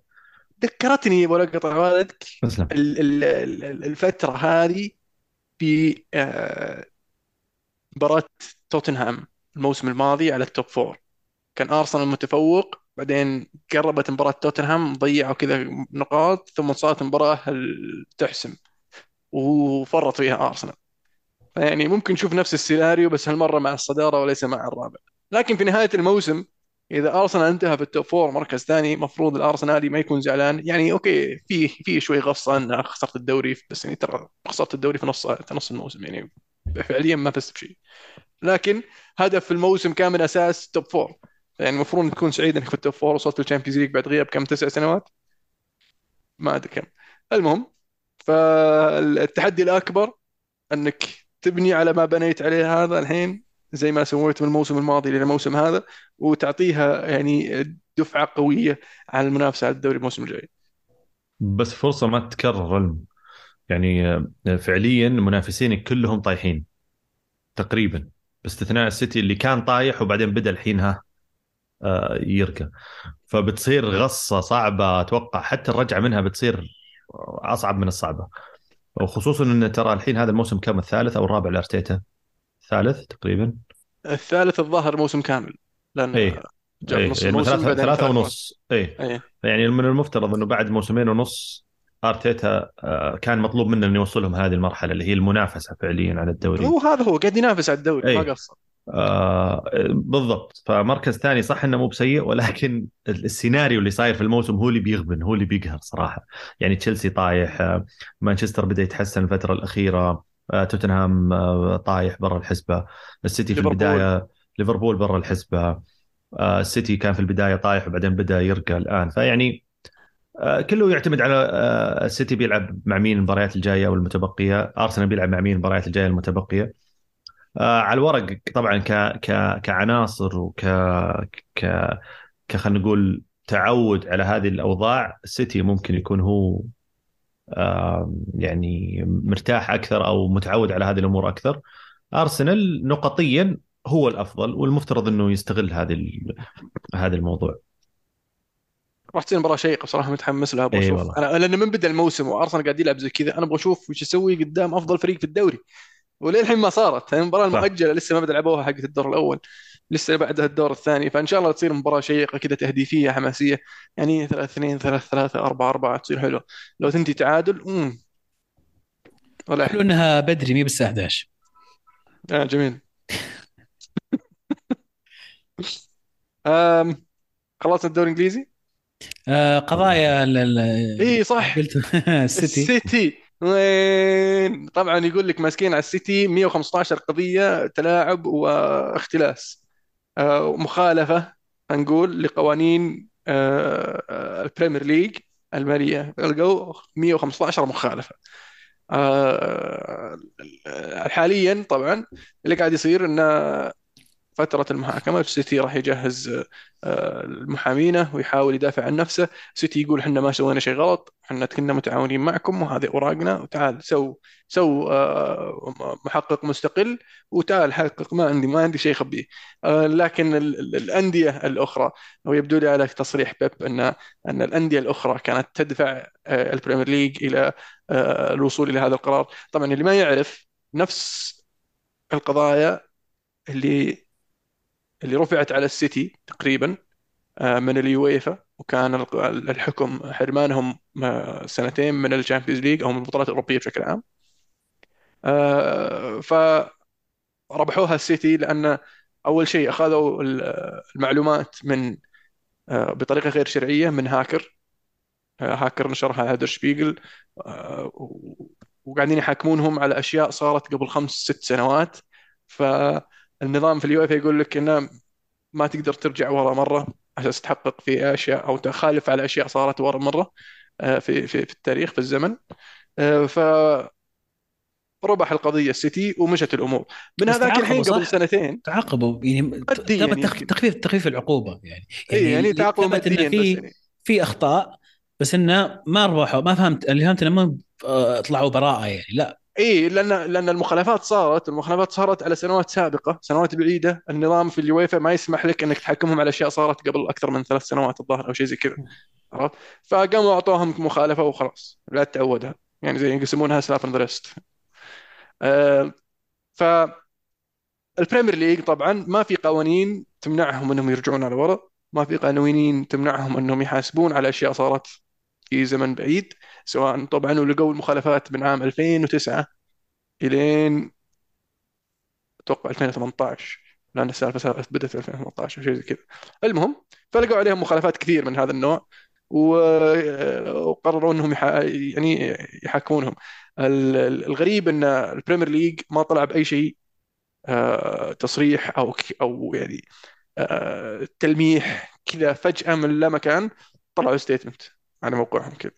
ذكرتني ولا قطع والدك الفترة هذه في آه، مباراة توتنهام الموسم الماضي على ال top four. كان أرسنال متفوق بعدين قربت مباراة توتنهام ضيعوا كذا نقاط ثم صارت مباراة تحسم. وفرط فيها أرسنال. يعني ممكن نشوف نفس السيناريو بس هالمرة مع الصدارة وليس مع الرابع. لكن في نهاية الموسم إذا أرسنال انتهى في ال top four مركز ثاني مفروض الأرسنالي ما يكون زعلان. يعني أوكي في في شوي غصة. أن خسرت الدوري بس يعني ترى خسرت الدوري في نص في نص الموسم. يعني فعليا ما فزت بشيء. لكن هدف الموسم كان من أساس top four يعني المفروض تكون سعيد إنك في ال top four وصلت لل Champions League بعد غياب كم تسع سنوات؟ ما أدري كم. المهم فالتحدي الأكبر إنك تبني على ما بنيت عليه هذا الحين. زي ما سويت من الموسم الماضي للموسم هذا وتعطيها يعني دفعة قوية على المنافسة على الدوري الموسم الجاي. بس فرصة ما تتكرر يعني فعليا منافسينك كلهم طايحين تقريبا. باستثناء السيتي اللي كان طايح وبعدين بدأ الحين ها آه، يركى فبتصير غصة صعبة أتوقع حتى الرجعة منها بتصير أصعب من الصعبة. وخصوصا إن ترى الحين هذا الموسم كم؟ الثالث أو الرابع لأرتيتا. الثالث تقريبا الثالث الظاهر موسم كامل لأن إيه. جاب أيه. نص يعني ثلاثة, ثلاثة ونص اي أيه. يعني من المفترض إنه بعد موسمين ونص أرتيتا آه، كان مطلوب منه إنه يوصلهم هذه المرحلة اللي هي المنافسة فعليا على الدوري هو هذا هو قاعد ينافس على الدوري أيه. ما قصر آه بالضبط فمركز ثاني صح إنه مو بسيء ولكن السيناريو اللي صاير في الموسم هو اللي بيغبن هو اللي بيقهر صراحة يعني تشيلسي طايح آه مانشستر بدأ يتحسن الفترة الأخيرة توتنهام آه طايح برا الحسبة. السيتي في البداية ليفربول برا الحسبة. آه السيتي كان في البداية طايح وبعدين بدأ يرقى الآن. فيعني آه كله يعتمد على آه السيتي بيلعب مع مين المباريات الجاية أو المتبقيه أرسنال بيلعب مع مين المباريات الجاية المتبقيه آه على الورق طبعا ك ك كعناصر وك ك ك خلينا نقول تعود على هذه الأوضاع السيتي ممكن يكون هو آه يعني مرتاح أكثر أو متعود على هذه الأمور أكثر. أرسنال نقطيا هو الأفضل والمفترض إنه يستغل هذه هذا الموضوع. راح تصير مباراة شيقة بصراحة متحمس لها أبغى أشوف. أيه أنا لأن من بدا الموسم وأرسنال قاعد يلعب زي كذا أنا أبغى أشوف وش يسوي قدام أفضل فريق في الدوري. وللحين ما صارت المباراة المؤجلة لسه ما بدا لعبوها حقت الدور الأول. لسه بعدها الدور الثاني. فإن شاء الله تصير مباراة شيقة كذا تهديفية حماسية. يعني 3 2 3 3 4 4 تصير حلوة. لو تنتهي تعادل امم ولا حلو إنها بدري مي بالساعة 11 آه جميل. أم... خلصنا الدوري الإنجليزي؟ آه قضايا إي صح. السيتي. السيتي. وين؟ طبعا يقول لك ماسكين على السيتي 115 قضية تلاعب واختلاس. مخالفة نقول لقوانين ال Premier League المالية. لقوا 115 مخالفة. حاليا طبعا اللي قاعد يصير إنه فترة المحاكمة السيتي راح يجهز آه، محامينه ويحاول يدافع عن نفسه. سيتي يقول إحنا ما سوينا شيء غلط إحنا كنا متعاونين معكم وهذه أوراقنا. وتعال سو سو آه، محقق مستقل وتعال حقق ما عندي ما عندي شيء اخبيه آه، لكن الأندية الأخرى ويبدو لي على تصريح بيب إن إن الأندية الأخرى كانت تدفع ال Premier League إلى الوصول إلى هذا القرار. طبعا اللي ما يعرف نفس القضايا اللي اللي رفعت على السيتي تقريبا آه، من اليويفا وكان الحكم حرمانهم آه، سنتين من ال Champions League أو من البطولات الأوروبية بشكل عام. آه، فربحوها السيتي لأن أول شيء أخذوا المعلومات من بطريقة غير شرعية من هاكر. هاكر نشرها Der Spiegel وقاعدين يحاكمونهم على أشياء صارت قبل خمس ست سنوات. ف النظام في اليو يقول لك إنه ما تقدر ترجع ورا مرة عشان تحقق في أشياء أو تخالف على أشياء صارت ورا مرة آه، في في في التاريخ في الزمن. آه، ف ربح القضية السيتي ومشت الأمور. من هذاك الحين قبل سنتين. تعاقبوا يعني, تخفيف تخفيف العقوبة يعني. يعني, يعني تعاقبوا ماديا في يعني. في أخطاء بس إنه ما ربحوا ما فهمت اللي فهمت إنه ما آه، طلعوا براءة يعني لا. اي لأن لأن المخالفات صارت المخالفات صارت على سنوات سابقة سنوات بعيدة. النظام في اليويفا ما يسمح لك إنك تحكمهم على أشياء صارت قبل أكثر من ثلاث سنوات الظاهر أو شيء زي كذا. عرفت؟ فقاموا أعطوهم مخالفة وخلاص لا تعودها. يعني زي يقسمونها slap on the wrist. آه ف ال Premier League طبعا ما في قوانين تمنعهم إنهم يرجعون على ورا ما في قوانين تمنعهم إنهم يحاسبون على أشياء صارت في زمن بعيد سواء طبعا ولقوا المخالفات من عام 2009 إلين أتوقع 2018 لأن السالفة بدأت في 2018 أو شيء زي كذا. المهم فلقوا عليهم مخالفات كثير من هذا النوع وقرروا إنهم يعني يحاكمونهم. الغريب إن ال Premier League ما طلع بأي شيء آه، تصريح أو أو يعني آه، تلميح كذا فجأة من لا مكان طلعوا statement. على موقعهم كذا.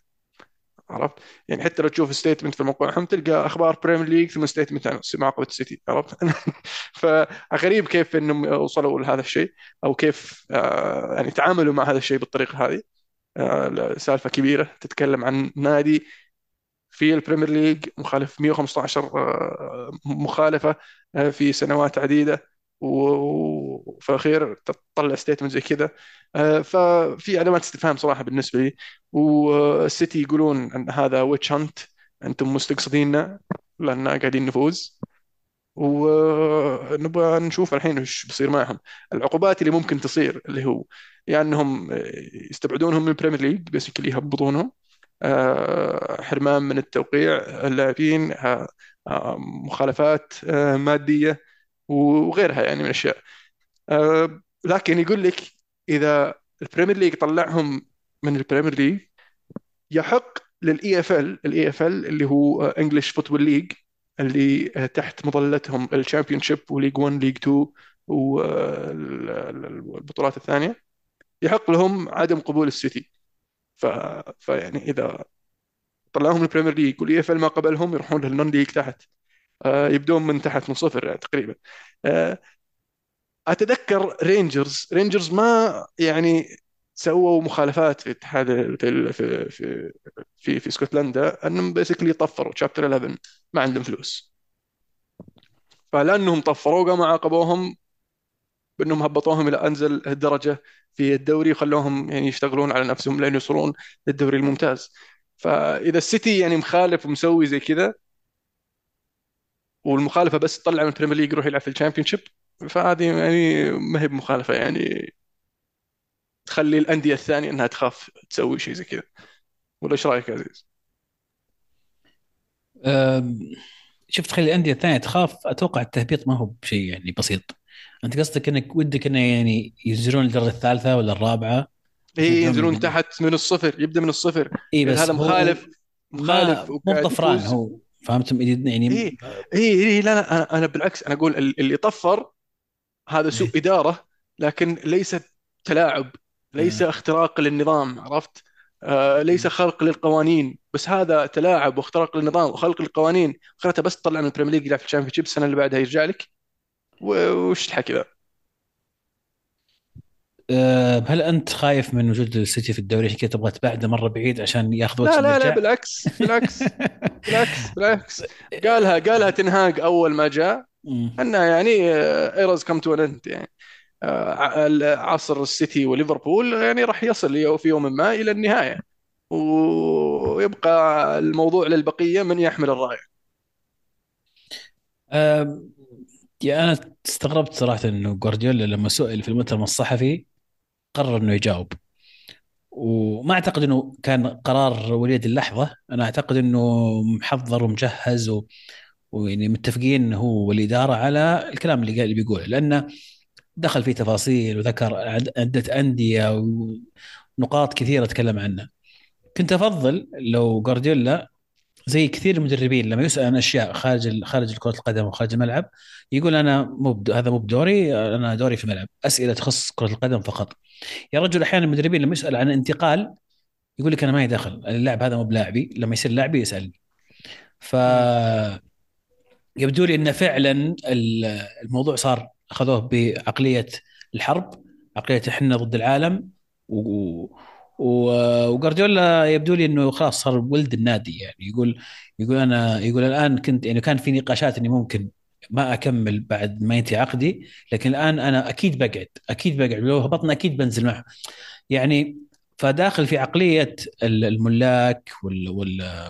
عرفت؟ يعني حتى لو تشوف statement في موقعهم تلقى أخبار Premier League ثم statement عن معاقبه السيتي عرفت؟ فغريب كيف إنهم وصلوا لهذا الشيء أو كيف آه يعني تعاملوا مع هذا الشيء بالطريقة هذه. آه سالفة كبيرة تتكلم عن نادي في ال Premier League مخالف 115 آه مخالفة في سنوات عديدة. وفي الأخير تطلع statement زي كذا. آه، ففي علامات استفهام صراحة بالنسبة لي. والسيتي يقولون أن هذا witch hunt أنتم مستقصديننا لأن قاعدين نفوز. ونبغى نشوف الحين وش بيصير معهم. العقوبات اللي ممكن تصير اللي هو يا يعني أنهم يستبعدونهم من ال Premier League basically يهبطونهم. آه، حرمان من التوقيع اللاعبين آه، مخالفات مادية. وغيرها يعني من الاشياء أه لكن يقول لك إذا ال Premier League طلعهم من ال Premier League يحق لل EFL ال EFL اللي هو English Football League اللي تحت مظلتهم ال Championship و League 1 League 2 والبطولات الثانية يحق لهم عدم قبول السيتي. ف... فيعني إذا طلعوهم ال Premier League وال EFL ما قبلهم يروحون لل non-league تحت. يبدون من تحت من صفر تقريبا. آه، أتذكر رينجرز رينجرز ما يعني سووا مخالفات في اتحاد في في في في, اسكتلندا انهم basically طفروا chapter 11 ما عندهم فلوس. فلأنهم طفروا قاموا عاقبوهم بأنهم هبطوهم إلى أنزل درجه في الدوري وخلوهم يعني يشتغلون على نفسهم لين يوصلون للدوري الممتاز. فإذا السيتي يعني مخالف ومسوي زي كذا والمخالفة بس تطلع من ال Premier League يروح يلعب في ال Championship فهذه يعني ما هي بمخالفة يعني تخلي الأندية الثانية إنها تخاف تسوي شيء زي كذا. ولا إيش رأيك يا عزيز؟ شوف تخلي الأندية الثانية تخاف أتوقع التهبيط ما هو بشيء يعني بسيط. أنت قصدك إنك ودك إنه يعني ينزلون الدرجه الثالثة ولا الرابعة؟ إي ينزلون تحت من الصفر يبدأ من الصفر. إي بس هذا مخالف مخالف مو طفران هو فهمتم يعني؟ اي اي إيه لا لا أنا أنا بالعكس أنا أقول اللي طفر هذا سوء إيه. إدارة لكن ليس تلاعب ليس اختراق للنظام عرفت؟ آه ليس خلق للقوانين بس هذا تلاعب واختراق للنظام وخلق للقوانين خلته بس من ال Premier League يلعب في ال Champion السنة اللي بعدها يرجع لك. وش الحكي ذا؟ أه هل أنت خايف من وجود السيتي في الدوري؟ عشان كذا تبغى تبعده مرة بعيد عشان ياخذ لا لا لا بالعكس بالعكس بالعكس بالعكس. قالها قالها تن هاج أول ما جاء أنه يعني eras come to an يعني آه، عصر السيتي وليفربول يعني راح يصل في يوم ما إلى النهاية. ويبقى الموضوع للبقية من يحمل الرايه. أه يعني أنا استغربت صراحة إنه جوارديولا لما سئل في المؤتمر الصحفي قرر إنه يجاوب. وما أعتقد إنه كان قرار وليد اللحظة. أنا أعتقد إنه محضر ومجهز و... ويعني متفقين هو والإدارة على الكلام اللي قال بيقوله. لأنه دخل في تفاصيل وذكر عدة أندية ونقاط كثيرة تكلم عنها. كنت أفضل لو جوارديولا زي كثير المدربين لما يسأل عن أشياء خارج خارج كره القدم وخارج الملعب يقول أنا مو هذا مو بدوري أنا دوري في الملعب. أسئلة تخص كرة القدم فقط. يا رجل أحيانا المدربين لما يسأل عن انتقال يقول لك أنا ما دخل اللاعب هذا مو بلاعبي. لما يصير لاعبي يسألني. ف يبدو لي إن فعلا الموضوع صار أخذوه بعقلية الحرب عقلية إحنا ضد العالم و... وجارديولا يبدو لي إنه خلاص صار ولد النادي يعني. يقول يقول أنا يقول الآن كنت يعني كان في نقاشات إني ممكن ما أكمل بعد ما ينتهي عقدي لكن الآن أنا أكيد بقعد أكيد بقعد. لو هبطنا أكيد بنزل معه. يعني فداخل في عقلية الملاك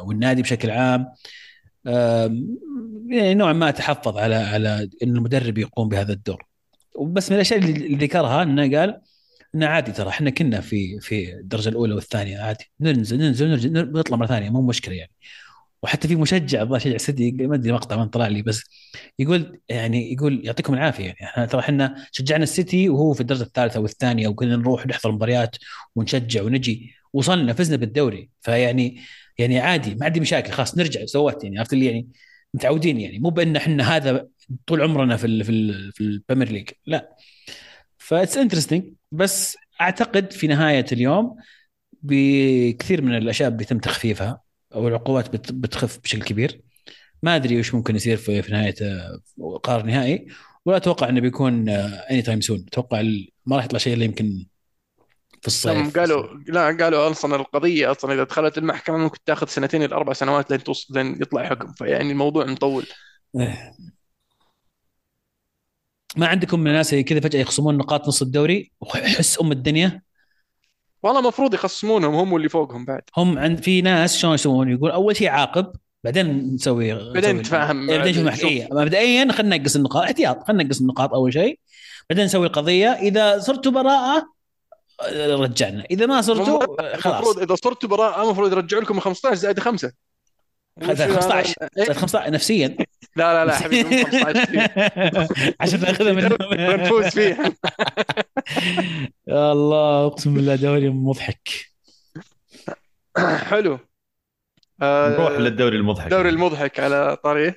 والنادي بشكل عام يعني نوعا ما تحفظ على على إن المدرب يقوم بهذا الدور. وبس من الأشياء اللي ذكرها إنه قال إنه عادي ترى إحنا كنا في في الدرجة الأولى والثانية عادي. ننزل ننزل ننزل نطلع مرة ثانية مو مشكلة يعني. وحتى في مشجع الظاهر شجع سيتي ما أدري مقطع من طلع لي بس يقول يعني يقول يعطيكم العافية يعني. إحنا ترى إحنا شجعنا السيتي وهو في الدرجة الثالثة والثانية وكنا نروح نحضر مباريات ونشجع ونجي. وصلنا فزنا بالدوري. فيعني يعني عادي ما عندي مشاكل خلاص نرجع سوت يعني عرفت اللي يعني؟ متعودين يعني. مو بأن إحنا هذا طول عمرنا في ال في ال في ال Premier League لا. ف it's interesting بس أعتقد في نهاية اليوم بكثير من الأشياء بيتم تخفيفها أو العقوبات بتخف بشكل كبير. ما أدري وش ممكن يصير في, نهاية قرار نهائي. ولا أتوقع إنه بيكون any time soon أتوقع ما راح يطلع شيء إلا يمكن في الصيف. قالوا لا قالوا أصلا القضية أصلا إذا دخلت المحكمة ممكن تاخذ سنتين إلى أربع سنوات لين توصل لين يطلع حكم. فيعني الموضوع مطول. إيه. ما عندكم من الناس كذا فجأة يخصمون نقاط نص الدوري؟ وحس أم الدنيا. والله المفروض يخصمونهم هم واللي فوقهم بعد. هم عند في ناس شلون يسوون؟ يقول أول شيء عاقب بعدين نسوي بعدين نتفاهم بعدين نشوف محكية مبدئيا خلينا ننقص النقاط احتياط خلينا ننقص النقاط أول شيء. بعدين نسوي القضية إذا صرتوا براءة رجعنا. إذا ما صرتوا خلاص. المفروض إذا صرتوا براءة المفروض يرجعوا لكم 15 زائد 5 15 15 نفسيا. لا لا لا حبيبي 15 عشان ناخذها منهم نفوز فيها. يا الله اقسم بالله دوري مضحك. حلو. نروح للدوري المضحك. الدوري المضحك على طريق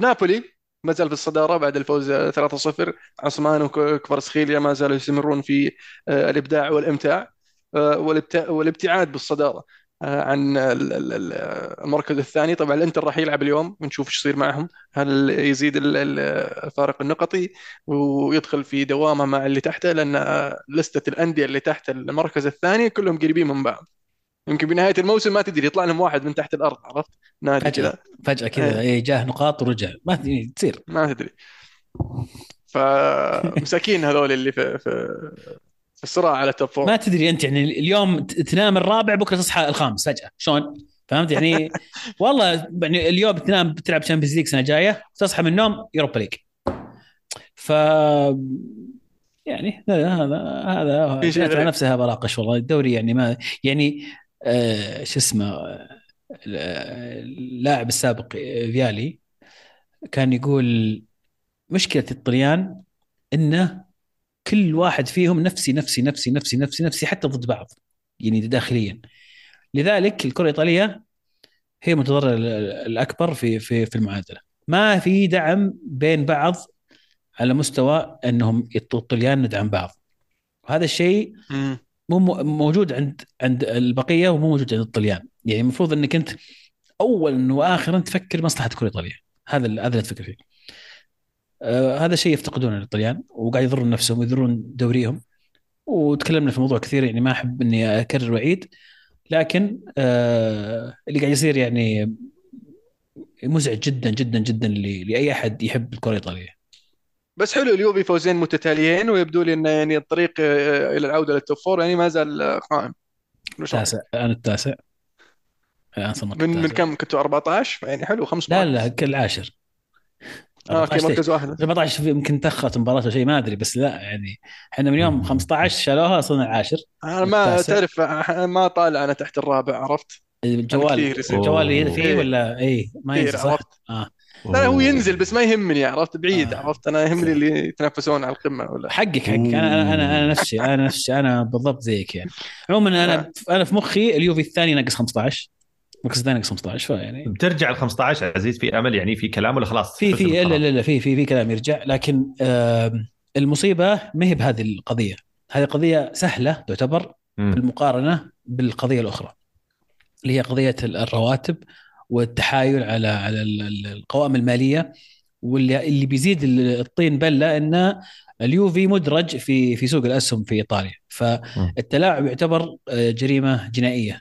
نابولي ما زال في الصدارة بعد الفوز 3-0 عثمان وكفرسخيليا ما زالوا يستمرون في آه، الإبداع والإمتاع آه، والابتعاد بالصدارة. آه، عن المركز الثاني. طبعا الإنتر راح يلعب اليوم ونشوف إيش يصير معهم. هل يزيد الفارق النقطي ويدخل في دوامه مع اللي تحته؟ لأن لستة الأندية اللي تحت المركز الثاني كلهم قريبين من بعض. يمكن بنهايه الموسم ما تدري يطلع لهم واحد من تحت الأرض عرفت؟ نادي كذا. فجأة كذا إيه. إيه، جاه نقاط ورجع. ما تدري تصير. ما تدري. فمساكين هذول اللي في في الصراع على top four. ما تدري أنت يعني اليوم تنام الرابع بكرة تصحى الخامس فجأة. شلون؟ فهمت؟ يعني والله يعني اليوم تنام بتلعب Champions League سنة جاية تصحى من النوم Europa League ف يعني هذا هذا نفسها براقش والله. الدوري يعني ما يعني آه شو اسمه آه، اللاعب السابق فيالي كان يقول مشكلة الطليان إنه كل واحد فيهم نفسي نفسي نفسي نفسي نفسي نفسي حتى ضد بعض يعني داخليا. لذلك الكرة الإيطالية هي المتضرر الأكبر في في في المعادلة. ما في دعم بين بعض على مستوى أنهم الطليان ندعم بعض. وهذا الشيء مو موجود عند عند البقية ومو موجود عند الطليان. يعني المفروض إنك أنت اولا واخرا تفكر مصلحة كره ايطاليا هذا هذا اللي تفكر فيه. آه هذا الشيء يفتقدونه الطليان وقاعد يضرون نفسهم ويضرون دوريهم. وتكلمنا في الموضوع كثير يعني ما أحب إني أكرر وأعيد لكن آه اللي قاعد يصير يعني مزعج جدا جدا جدا لأي أحد يحب الكرة الإيطالية. بس حلو اليوفي فوزين متتاليين ويبدو لي انه يعني الطريق آه، إلى العودة لل top four يعني ما زال قائم. التاسع. أنا التاسع من من كم؟ كنتوا 14 يعني حلو خمس لا لا كل عاشر. آه أوكي مركز واحد. 14 يمكن تاخرت مباراة شيء ما أدري بس لا يعني إحنا من يوم 15 شالوها صرنا العاشر أنا ما تعرف ما طالع أنا تحت الرابع عرفت؟ الجوال. الجوال فيه. ولا؟ اي ما ينزل صح؟ آه. لا هو ينزل بس ما يهمني عرفت؟ بعيد آه. عرفت؟ أنا يهمني اللي يتنافسون على القمة ولا. حقك حقك. أنا أنا أنا نفسي أنا نفسي أنا بالضبط زيك يعني. عموما أنا. أنا في مخي اليوفي الثاني ناقص 15 الثاني ناقص 15 فيعني بترجع ال 15 عزيز في أمل يعني في كلام ولا خلاص؟ في في لا لا لا في في في كلام يرجع لكن المصيبة ما هي بهذه القضية. هذه قضية سهلة تعتبر بالمقارنه بالقضية الأخرى اللي هي قضية الرواتب والتحايل على على القوائم المالية واللي اللي بيزيد الطين بلة إن اليوفي مدرج في في سوق الأسهم في إيطاليا. فالتلاعب يعتبر آه، جريمة جنائية.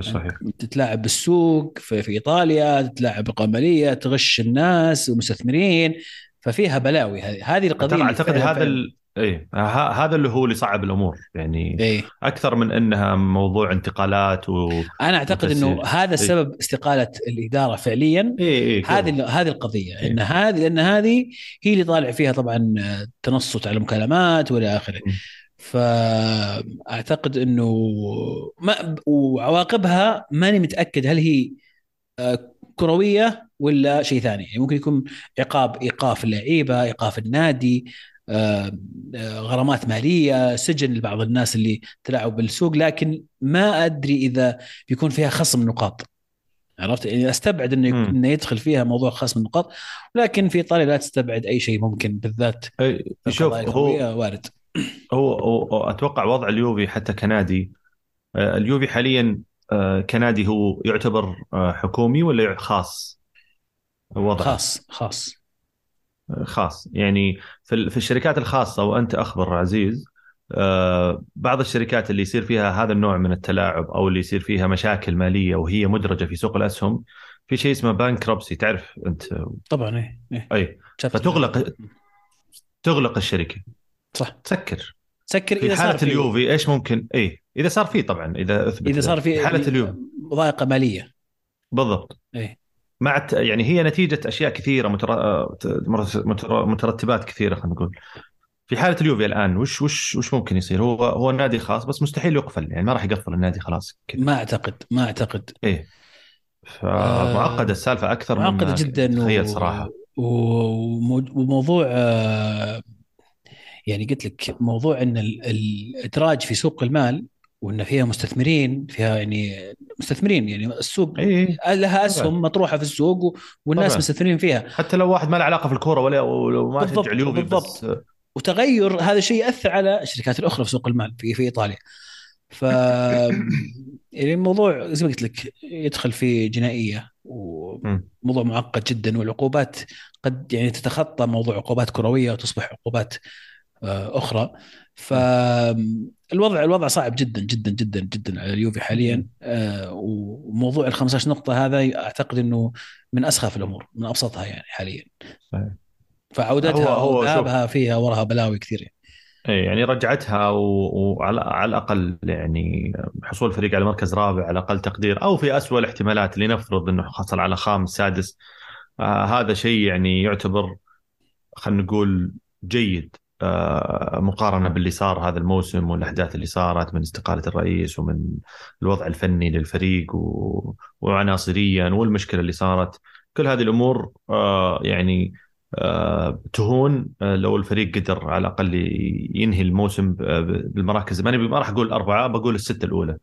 صحيح؟ تتلاعب بالسوق في, في إيطاليا تتلاعب الماليه تغش الناس والمستثمرين ففيها بلاوي. هذه القضية أعتقد هذا إيه هذا اللي هو اللي صعب الأمور. يعني إيه؟ أكثر من إنها موضوع انتقالات و أنا أعتقد إنه هذا إيه. السبب إيه؟ استقالة الإدارة فعليي إيه إيه هذه هذه القضية. إيه؟ إن هذه لأن هذه هي اللي طالع فيها طبعا تنصت على المكالمات والى آخره. فأعتقد إنه ما وعواقبها ماني متأكد هل هي آه، كروية ولا شيء ثاني. يعني ممكن يكون عقاب إيقاف اللعيبة إيقاف النادي آه، آه، غرامات مالية سجن لبعض الناس اللي تلاعبوا بالسوق لكن ما أدري إذا بيكون فيها خصم نقاط. عرفت؟ يعني أستبعد إنه إنه يدخل فيها موضوع خصم النقاط لكن في إيطاليا لا تستبعد أي شيء ممكن بالذات شوف هو وارد. هو, هو أتوقع وضع اليوفي حتى كنادي. آه، اليوفي حاليا كنادي هو يعتبر حكومي ولا خاص؟ وضع. خاص خاص. خاص. يعني في الشركات الخاصة وأنت أخبر عزيز آه، بعض الشركات اللي يصير فيها هذا النوع من التلاعب أو اللي يصير فيها مشاكل مالية وهي مدرجة في سوق الأسهم في شيء اسمه bankruptcy تعرف أنت؟ طبعا اي أي, أي. فتغلق تغلق الشركة. صح. تسكر تسكر إذا في حالة صار اليوفي إيش ممكن؟ اي إذا صار فيه طبعا إذا أثبت إذا صار في حالة اليوفي. ضائقة مالية. بالضبط. اي مع يعني هي نتيجة أشياء كثيرة مترتبات كثيرة خلينا نقول. في حالة اليوفي الآن وش وش وش ممكن يصير؟ هو هو نادي خاص بس مستحيل يقفل يعني ما راح يقفل النادي خلاص. كده. ما أعتقد ما أعتقد. إيه. فمعقده آه السالفة أكثر معقده جدا تخيل صراحة. وموضوع آه يعني قلت لك موضوع إن الإدراج في سوق المال وإن فيها مستثمرين فيها يعني مستثمرين يعني السوق إيه. لها أسهم مطروحة في السوق والناس طبعا. مستثمرين فيها. حتى لو واحد ما له علاقة في الكورة ولا ما يشجع اليوفي بالضبط. بس وتغير هذا الشيء يأثر على الشركات الأخرى في سوق المال في في إيطاليا. ف يعني الموضوع زي ما قلت لك يدخل في جنائية وموضوع معقد جدا والعقوبات قد يعني تتخطى موضوع عقوبات كروية وتصبح عقوبات أخرى. فالوضع الوضع صعب جدا جدا جدا جدا على اليوفي حاليا. آه، وموضوع ال 15 نقطة هذا أعتقد إنه من أسخف الأمور من أبسطها يعني حاليا. صحيح. فعودتها أو ذهابها فيها وراها بلاوي كثير يعني. اي يعني رجعتها وعلى على الأقل يعني حصول الفريق على مركز رابع على أقل تقدير أو في اسوء الاحتمالات لنفرض إنه حصل على خامس سادس. آه هذا شيء يعني يعتبر خلينا نقول جيد. آه، مقارنة باللي صار هذا الموسم والأحداث اللي صارت من استقالة الرئيس ومن الوضع الفني للفريق. وعناصريا والمشكلة اللي صارت كل هذه الأمور آه، يعني آه، تهون لو الفريق قدر على الأقل ينهي الموسم بالمراكز ما ما راح أقول أربعة بقول الستة الأولى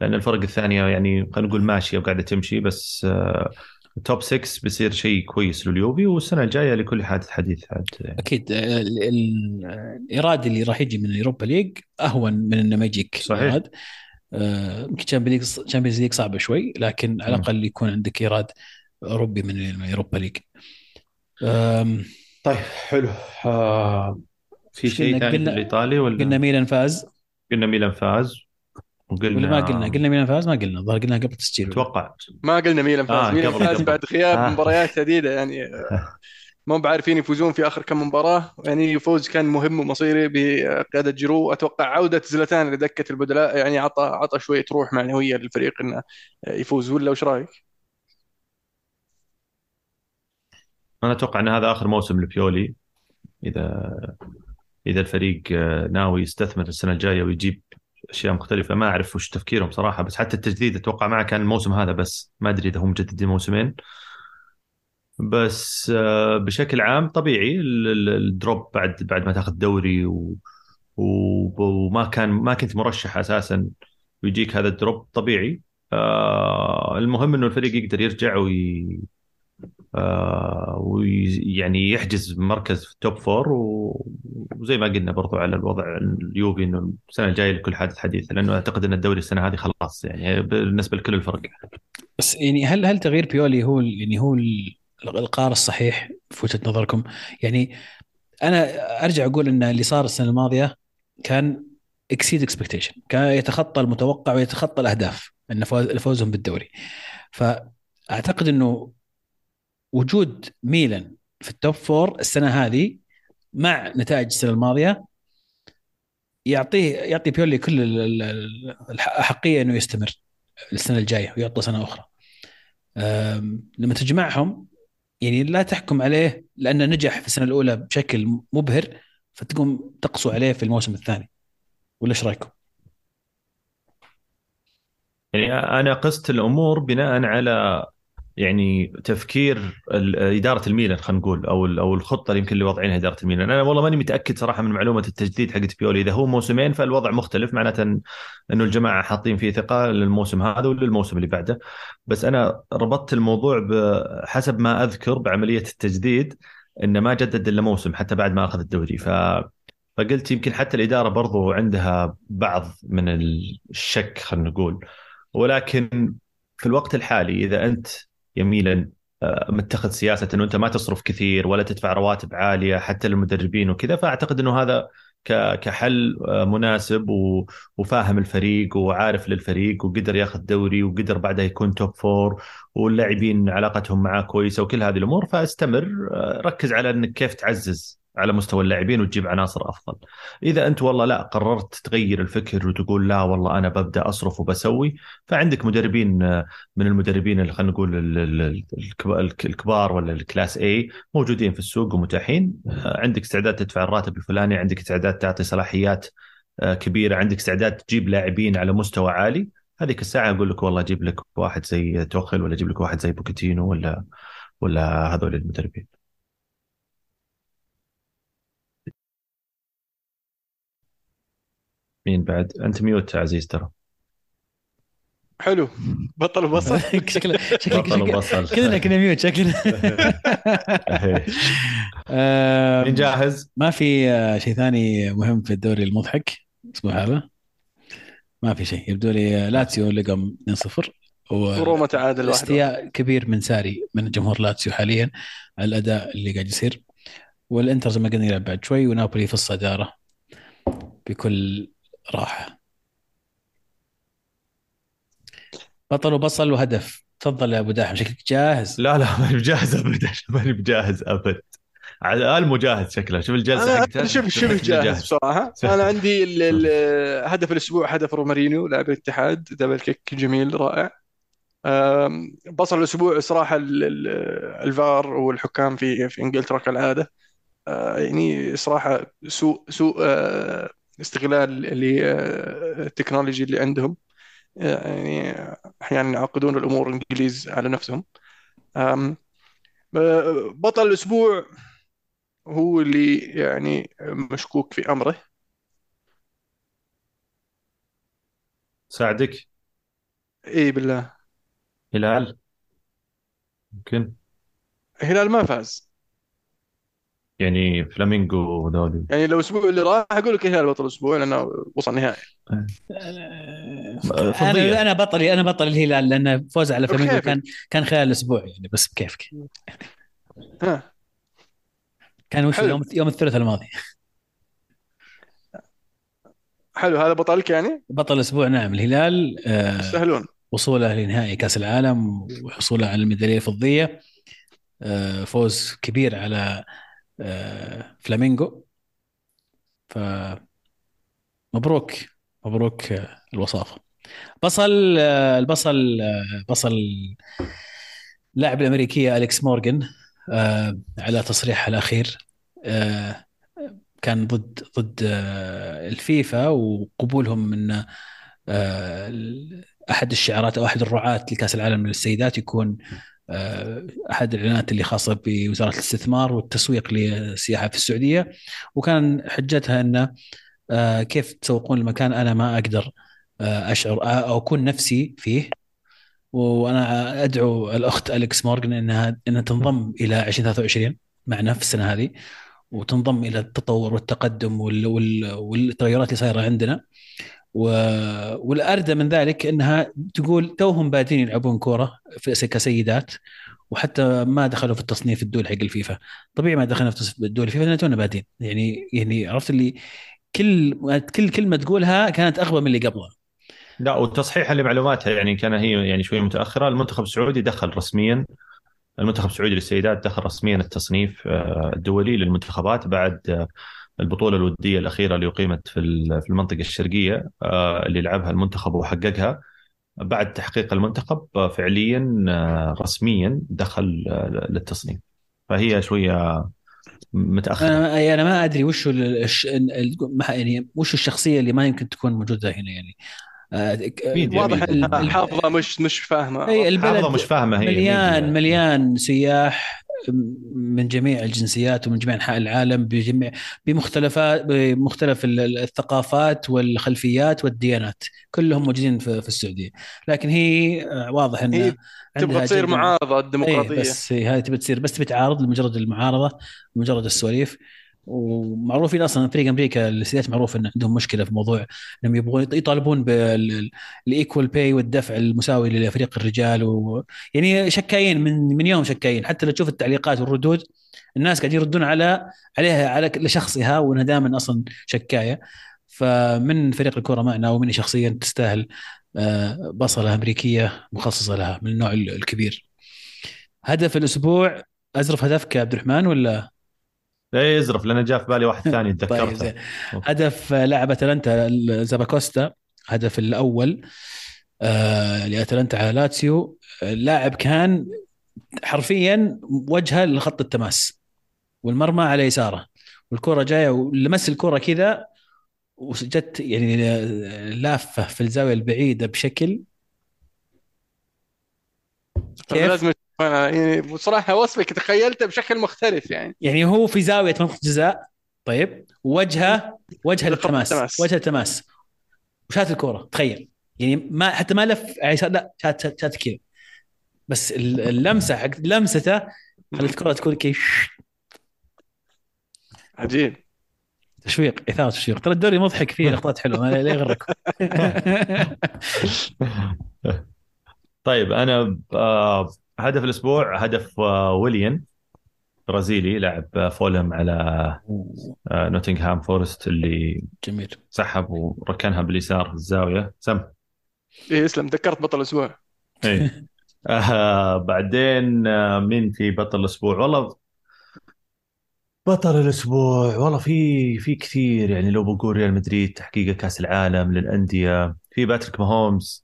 لأن الفرق الثانية يعني خلينا نقول ماشية وقاعدة تمشي بس توب 6 بيصير شيء كويس لليوفي والسنة الجاية لكل حادث حديث عاد أكيد الايراد اللي راح يجي من اليوروبا ليج أهون من إنه ما يجيك صحيح. إيراد. يمكن Champions League صعبة شوي لكن على الأقل يكون عندك إيراد أوروبي من ال Europa League. طيب حلو. آه في شيء ثاني في الإيطالي ولا؟ قلنا ميلان فاز. قلنا ميلان فاز. وقلنا ولا ما قلنا؟ قلنا ميلان فاز ما قلنا. الظاهر قلنا قبل التسجيل أتوقع. ما قلنا ميلان فاز. آه ميلان فاز بعد غياب آه. مباريات عديده يعني ما بعرفين يفوزون في آخر كم مباراة. يعني فوز كان مهم ومصيري بقيادة جيرو. أتوقع عودة زلتان لدكه البدلاء يعني عطى عطى شوية روح معنوية للفريق إنه يفوز. ولا وش رأيك؟ أنا أتوقع إن هذا آخر موسم لبيولي. إذا إذا الفريق ناوي يستثمر السنة الجاية ويجيب أشياء مختلفة ما أعرف وش تفكيرهم صراحة بس حتى التجديد أتوقع معه كان الموسم هذا بس ما أدري إذا هم مجددين موسمين بس آه، بشكل عام طبيعي الدروب بعد بعد ما تاخذ دوري و... وما كان ما كنت مرشح أساسا ويجيك هذا ال drop طبيعي. آه المهم إنه الفريق يقدر يرجع وي... آه ويعني يحجز مركز في ال top four وزي ما قلنا برضو على الوضع اليوفي إنه السنة الجاية لكل حادث حديث لأنه أعتقد إن الدوري السنة هذه خلاص يعني بالنسبة لكل الفرق. بس يعني هل هل تغيير بيولي هو يعني هو القرار الصحيح في وجهة نظركم؟ يعني أنا أرجع أقول إن اللي صار السنة الماضية كان exceed expectation كان يتخطى المتوقع ويتخطى الأهداف إن فوزهم بالدوري. فأعتقد إنه وجود ميلان في ال top four السنة هذه مع نتائج السنة الماضية يعطيه يعطي بيولي كل الاحقيه إنه يستمر السنة الجاية ويعطى سنة أخرى لما تجمعهم يعني لا تحكم عليه لأنه نجح في السنة الأولى بشكل مبهر فتقوم تقسو عليه في الموسم الثاني ولا إيش رأيكم؟ يعني أنا قست الأمور بناء على يعني تفكير إدارة الميلان خلينا نقول أو أو الخطة اللي يمكن اللي واضعينها إدارة الميلان. أنا والله ماني متأكد صراحة من معلومة التجديد حقت بيولي. إذا هو موسمين فالوضع مختلف معناته إنه الجماعة حاطين فيه ثقة للموسم هذا وللموسم اللي بعده. بس أنا ربطت الموضوع بحسب ما أذكر بعملية التجديد إنه ما جدد إلا موسم حتى بعد ما أخذ الدوري. ف فقلت يمكن حتى الإدارة برضو عندها بعض من الشك خلينا نقول. ولكن في الوقت الحالي إذا أنت يميلا آه، متخذ سياسة إنه أنت ما تصرف كثير ولا تدفع رواتب عالية حتى للمدربين وكذا. فأعتقد إنه هذا كحل آه، مناسب وفاهم الفريق وعارف للفريق وقدر ياخذ دوري وقدر بعدها يكون توب فور واللاعبين علاقتهم معاه كويسة وكل هذه الأمور. فأستمر آه، ركز على إنك كيف تعزز على مستوى اللاعبين وتجيب عناصر أفضل. إذا أنت والله لا قررت تغير الفكر وتقول لا والله أنا ببدأ أصرف وبسوي فعندك مدربين من المدربين اللي خلينا نقول الكبار ولا الكلاس اي موجودين في السوق ومتاحين. عندك استعداد تدفع الراتب الفلاني عندك استعداد تعطي صلاحيات كبيرة عندك استعداد تجيب لاعبين على مستوى عالي. هذيك الساعة أقول لك والله أجيب لك واحد زي توخل ولا أجيب لك واحد زي بوكيتينو ولا ولا هذول المدربين. مين بعد؟ أنت mute عزيز ترى. حلو. بطل وبصل. شكله شكله بطل وبصل. كلنا كنا mute شكلنا. مين جاهز؟ ما في آه، شيء ثاني مهم في الدوري المضحك؟ الأسبوع هذا. ما في شيء. يبدو لي لاتسيو لقم 2-0 وروما تعادل استياء كبير من ساري من جمهور لاتسيو حاليا. على الأداء اللي قاعد يصير. والإنتر زي ما قلنا يلعب بعد شوي ونابولي في الصدارة. بكل راحة. بطل وبصل وهدف. تفضل يا أبو داحم شكلك جاهز؟ لا لا ماني بجاهز ابدا ماني بجاهز أبد. على المجاهد شكله. شوف الجلسة حقته شوف شوف جاهز. بصراحة. أنا عندي هدف الأسبوع هدف رومارينيو لاعب الاتحاد double kick جميل رائع. بصل الأسبوع صراحة الفار والحكام في في إنجلترا كالعادة. آه، يعني صراحة سوء سوء آه، استغلال لل technology اللي عندهم. يعني أحيانا يعقدون الأمور الإنجليز على نفسهم. بطل الأسبوع هو اللي يعني مشكوك في أمره. ساعدك؟ اي بالله. هلال؟ ممكن. الهلال ما فاز. يعني فلامينغو وذولي يعني لو الأسبوع اللي راح أقول لك الهلال بطل الأسبوع لأنه وصل نهائي. أنا أنا بطلي أنا بطل الهلال لأن فوز على فلامينغو كان كان خلال الأسبوع يعني بس بكيفك. ها. كان وش يوم يوم الثلاثاء الماضي. حلو هذا بطلك يعني؟ بطل الأسبوع نعم. الهلال آه يستاهلون. وصوله لنهائي كأس العالم وحصوله على الميدالية الفضية آه فوز كبير على آه فلامينغو. ف مبروك مبروك آه، الوصافة. بصل آه، البصل آه، بصل اللاعب الأمريكية أليكس مورغان على تصريحه الأخير كان ضد ضد الفيفا وقبولهم من أحد الشعارات أو أحد الرعاة لكأس العالم للسيدات يكون أحد الإعلانات اللي خاصة بوزارة الاستثمار والتسويق للسياحه في السعودية وكان حجتها إنه آه، كيف تسوقون المكان أنا ما أقدر آه، أشعر آه، أو أكون نفسي فيه. وأنا أدعو الأخت أليكس مورغان إنها إنها تنضم إلى 2023 معنا في السنة هذه وتنضم إلى التطور والتقدم والتغيرات اللي صايرة عندنا. والاردى من ذلك إنها تقول توهم بادين يلعبون كورة في كسيدات وحتى ما دخلوا في التصنيف الدول حق الفيفا. طبيعي ما دخلنا في الدول الفيفا لأن تونا بادين. يعني يعني عرفت اللي كل كل كلمة تقولها كانت أغبى من اللي قبلها. لا وتصحيحا لمعلوماتها يعني كان هي يعني شوي متأخرة. المنتخب السعودي دخل رسميا المنتخب السعودي للسيدات دخل رسميا التصنيف آه، الدولي للمنتخبات بعد آه، البطولة الودية الأخيرة اللي أقيمت في في المنطقة الشرقية آه، اللي لعبها المنتخب وحققها. بعد تحقيق المنتخب فعليا رسميا دخل للتصنيف. فهي شوية متاخر أنا أنا ما أدري وش الش... يعني وش الشخصية اللي ما يمكن تكون موجودة هنا يعني. آه، واضح الحافظة مش مش فاهمة. أي البلد مش فاهمة هي مليان مليان سياح من جميع الجنسيات ومن جميع أنحاء العالم بجميع بمختلفات بمختلف الثقافات والخلفيات والديانات. كلهم موجودين في, في السعودية. لكن هي آه، واضح انها تبغى تصير معارضة الديمقراطية. بس هذه تبي تصير. بس تبي تعارض لمجرد المعارضة لمجرد السواليف. ومعروفين أصلا فريق أمريكا السياسات معروف إن عندهم مشكلة في موضوع إنهم يبغون يطالبون بال equal pay والدفع المساوي لفريق الرجال و... يعني شكايين من من يوم شكايين. حتى لو تشوف التعليقات والردود الناس قاعدين يردون على عليها على لشخصها وإنها دائما أصلا شكاية. فمن فريق الكره معنا ومني شخصيا تستاهل آه، بصلة أمريكية مخصصة لها من النوع الكبير. هدف الأسبوع أزرف هدفك يا عبد الرحمن ولا؟ إيه ازرف لأن جاء في بالي واحد ثاني تذكرته. طيب هدف لاعب أتلانتا زاباكوستا هدف الأول آه لأتلانتا على لاتسيو. اللاعب كان حرفيا وجهه لخط التماس والمرمى على يساره والكرة جاية ولمس الكرة كذا وجت يعني لافة في الزاوية البعيدة بشكل كيف؟ لازم يعني بصراحة وصفك تخيلته بشكل مختلف يعني. يعني هو في زاوية منطقه جزاء طيب. وجهة وجهة للتماس وجهة التماس. وشات الكورة تخيل. يعني ما حتى ما لف لا شات شات, شات كذا بس اللمسة حق لمسته خلت الكرة تكون كيف عجيب. تشويق إثارة تشويق. ترى الدوري مضحك فيه لقطات حلوة لا يغرك. طيب أنا آه، هدف الأسبوع هدف آه، ويليان برازيلي لاعب فولم على آه، نوتنغهام فورست اللي جميل. سحب وركنها باليسار في الزاوية. سم. إيه اسلم ذكرت بطل الأسبوع. إيه. آه بعدين آه مين في بطل الأسبوع؟ والله بطل الأسبوع والله في في كثير. يعني لو بقول ريال مدريد تحقيق كأس العالم للأندية في باتريك ماهومز. آه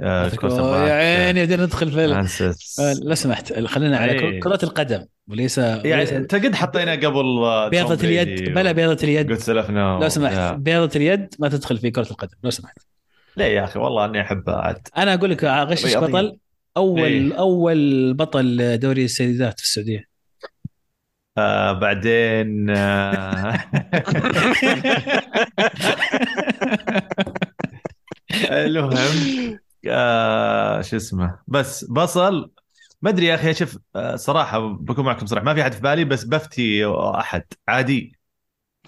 يا عيني ندخل في آه لو سمحت. خلينا على أيه. كرة القدم. وليس يعني أنت قد حطينا قبل بيضة اليد. بلا بيضة اليد. قلت سلفنا لو سمحت. بيضة اليد ما تدخل في كرة القدم. لو سمحت. ليه يا أخي والله أني احبها عاد. أنا أقول لك اغشش بطل. اول إيه؟ أول بطل دوري السيدات في السعودية. آه بعدين آه المهم. آه شو اسمه بس بصل ما أدري يا أخي شوف آه، صراحة بكون معكم صراحة ما في أحد في بالي بس بفتي أحد عادي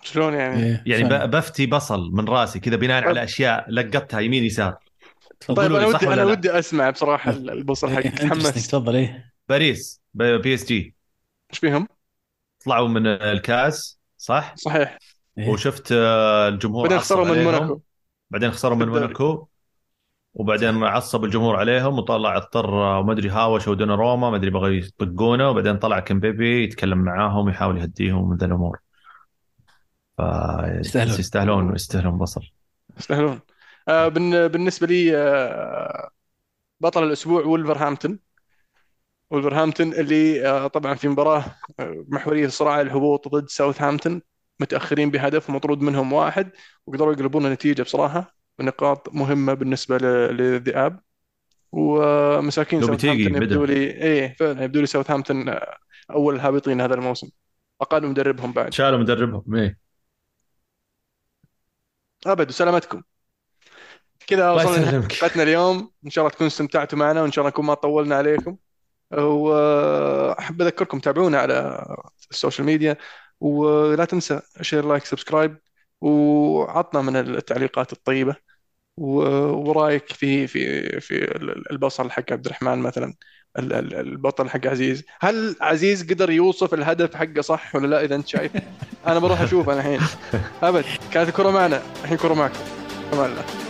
شلون يعني؟ إيه، يعني بفتي بصل من راسي كذا بناء. على أشياء لقطتها يمين يسار طيب أنا ودي أنا؟ ودي أسمع بصراحة البصل حقك إيه، interesting. تحمست تفضل إيه باريس ب- بي إس جي إيش فيهم؟ طلعوا من الكاس صح؟ صحيح إيه. وشفت آه، الجمهور بعدين خسروا من. موناكو بعدين خسروا من. موناكو وبعدين عصب الجمهور عليهم وطلع اضطر وما أدري هاوش ودون روما ما أدري بغوا يطقونه. وبعدين طلع كمبيبي يتكلم معاهم يحاول يهديهم من ذا الأمور. ف يستاهلون. يستاهلون يستاهلون بصل. يستاهلون. آه بالن- بالنسبة لي آه بطل الأسبوع ولفرهامبتون ولفرهامبتون اللي آه طبعا في مباراة آه، محورية صراع الهبوط ضد ساوثهامبتون متأخرين بهدف ومطرود منهم واحد وقدروا يقلبون النتيجة بصراحة. ونقاط مهمة بالنسبة للذئاب. ومساكين لو بتيجي ساوثهامبتون يبدو. لي إيه فعلا يبدو لي ساوثهامبتون أول الهابطين هذا الموسم. أقل مدربهم بعد. شالوا مدربهم إيه. أبد وسلامتكم. كذا وصلنا. حلقتنا اليوم. إن شاء الله تكونوا استمتعتوا معنا وإن شاء الله نكون ما طولنا عليكم. وأحب أذكركم تابعونا على ال social media ولا تنسى share like subscribe وعطنا من التعليقات الطيبة. ورأيك في في في البصل حق عبد الرحمن مثلا ال- ال- البطل حق عزيز. هل عزيز قدر يوصف الهدف حقه صح ولا لا إذا أنت شايف؟ أنا بروح أشوف أنا الحين. أبد كانت الكره معنا. الحين كرة معكم. أمان الله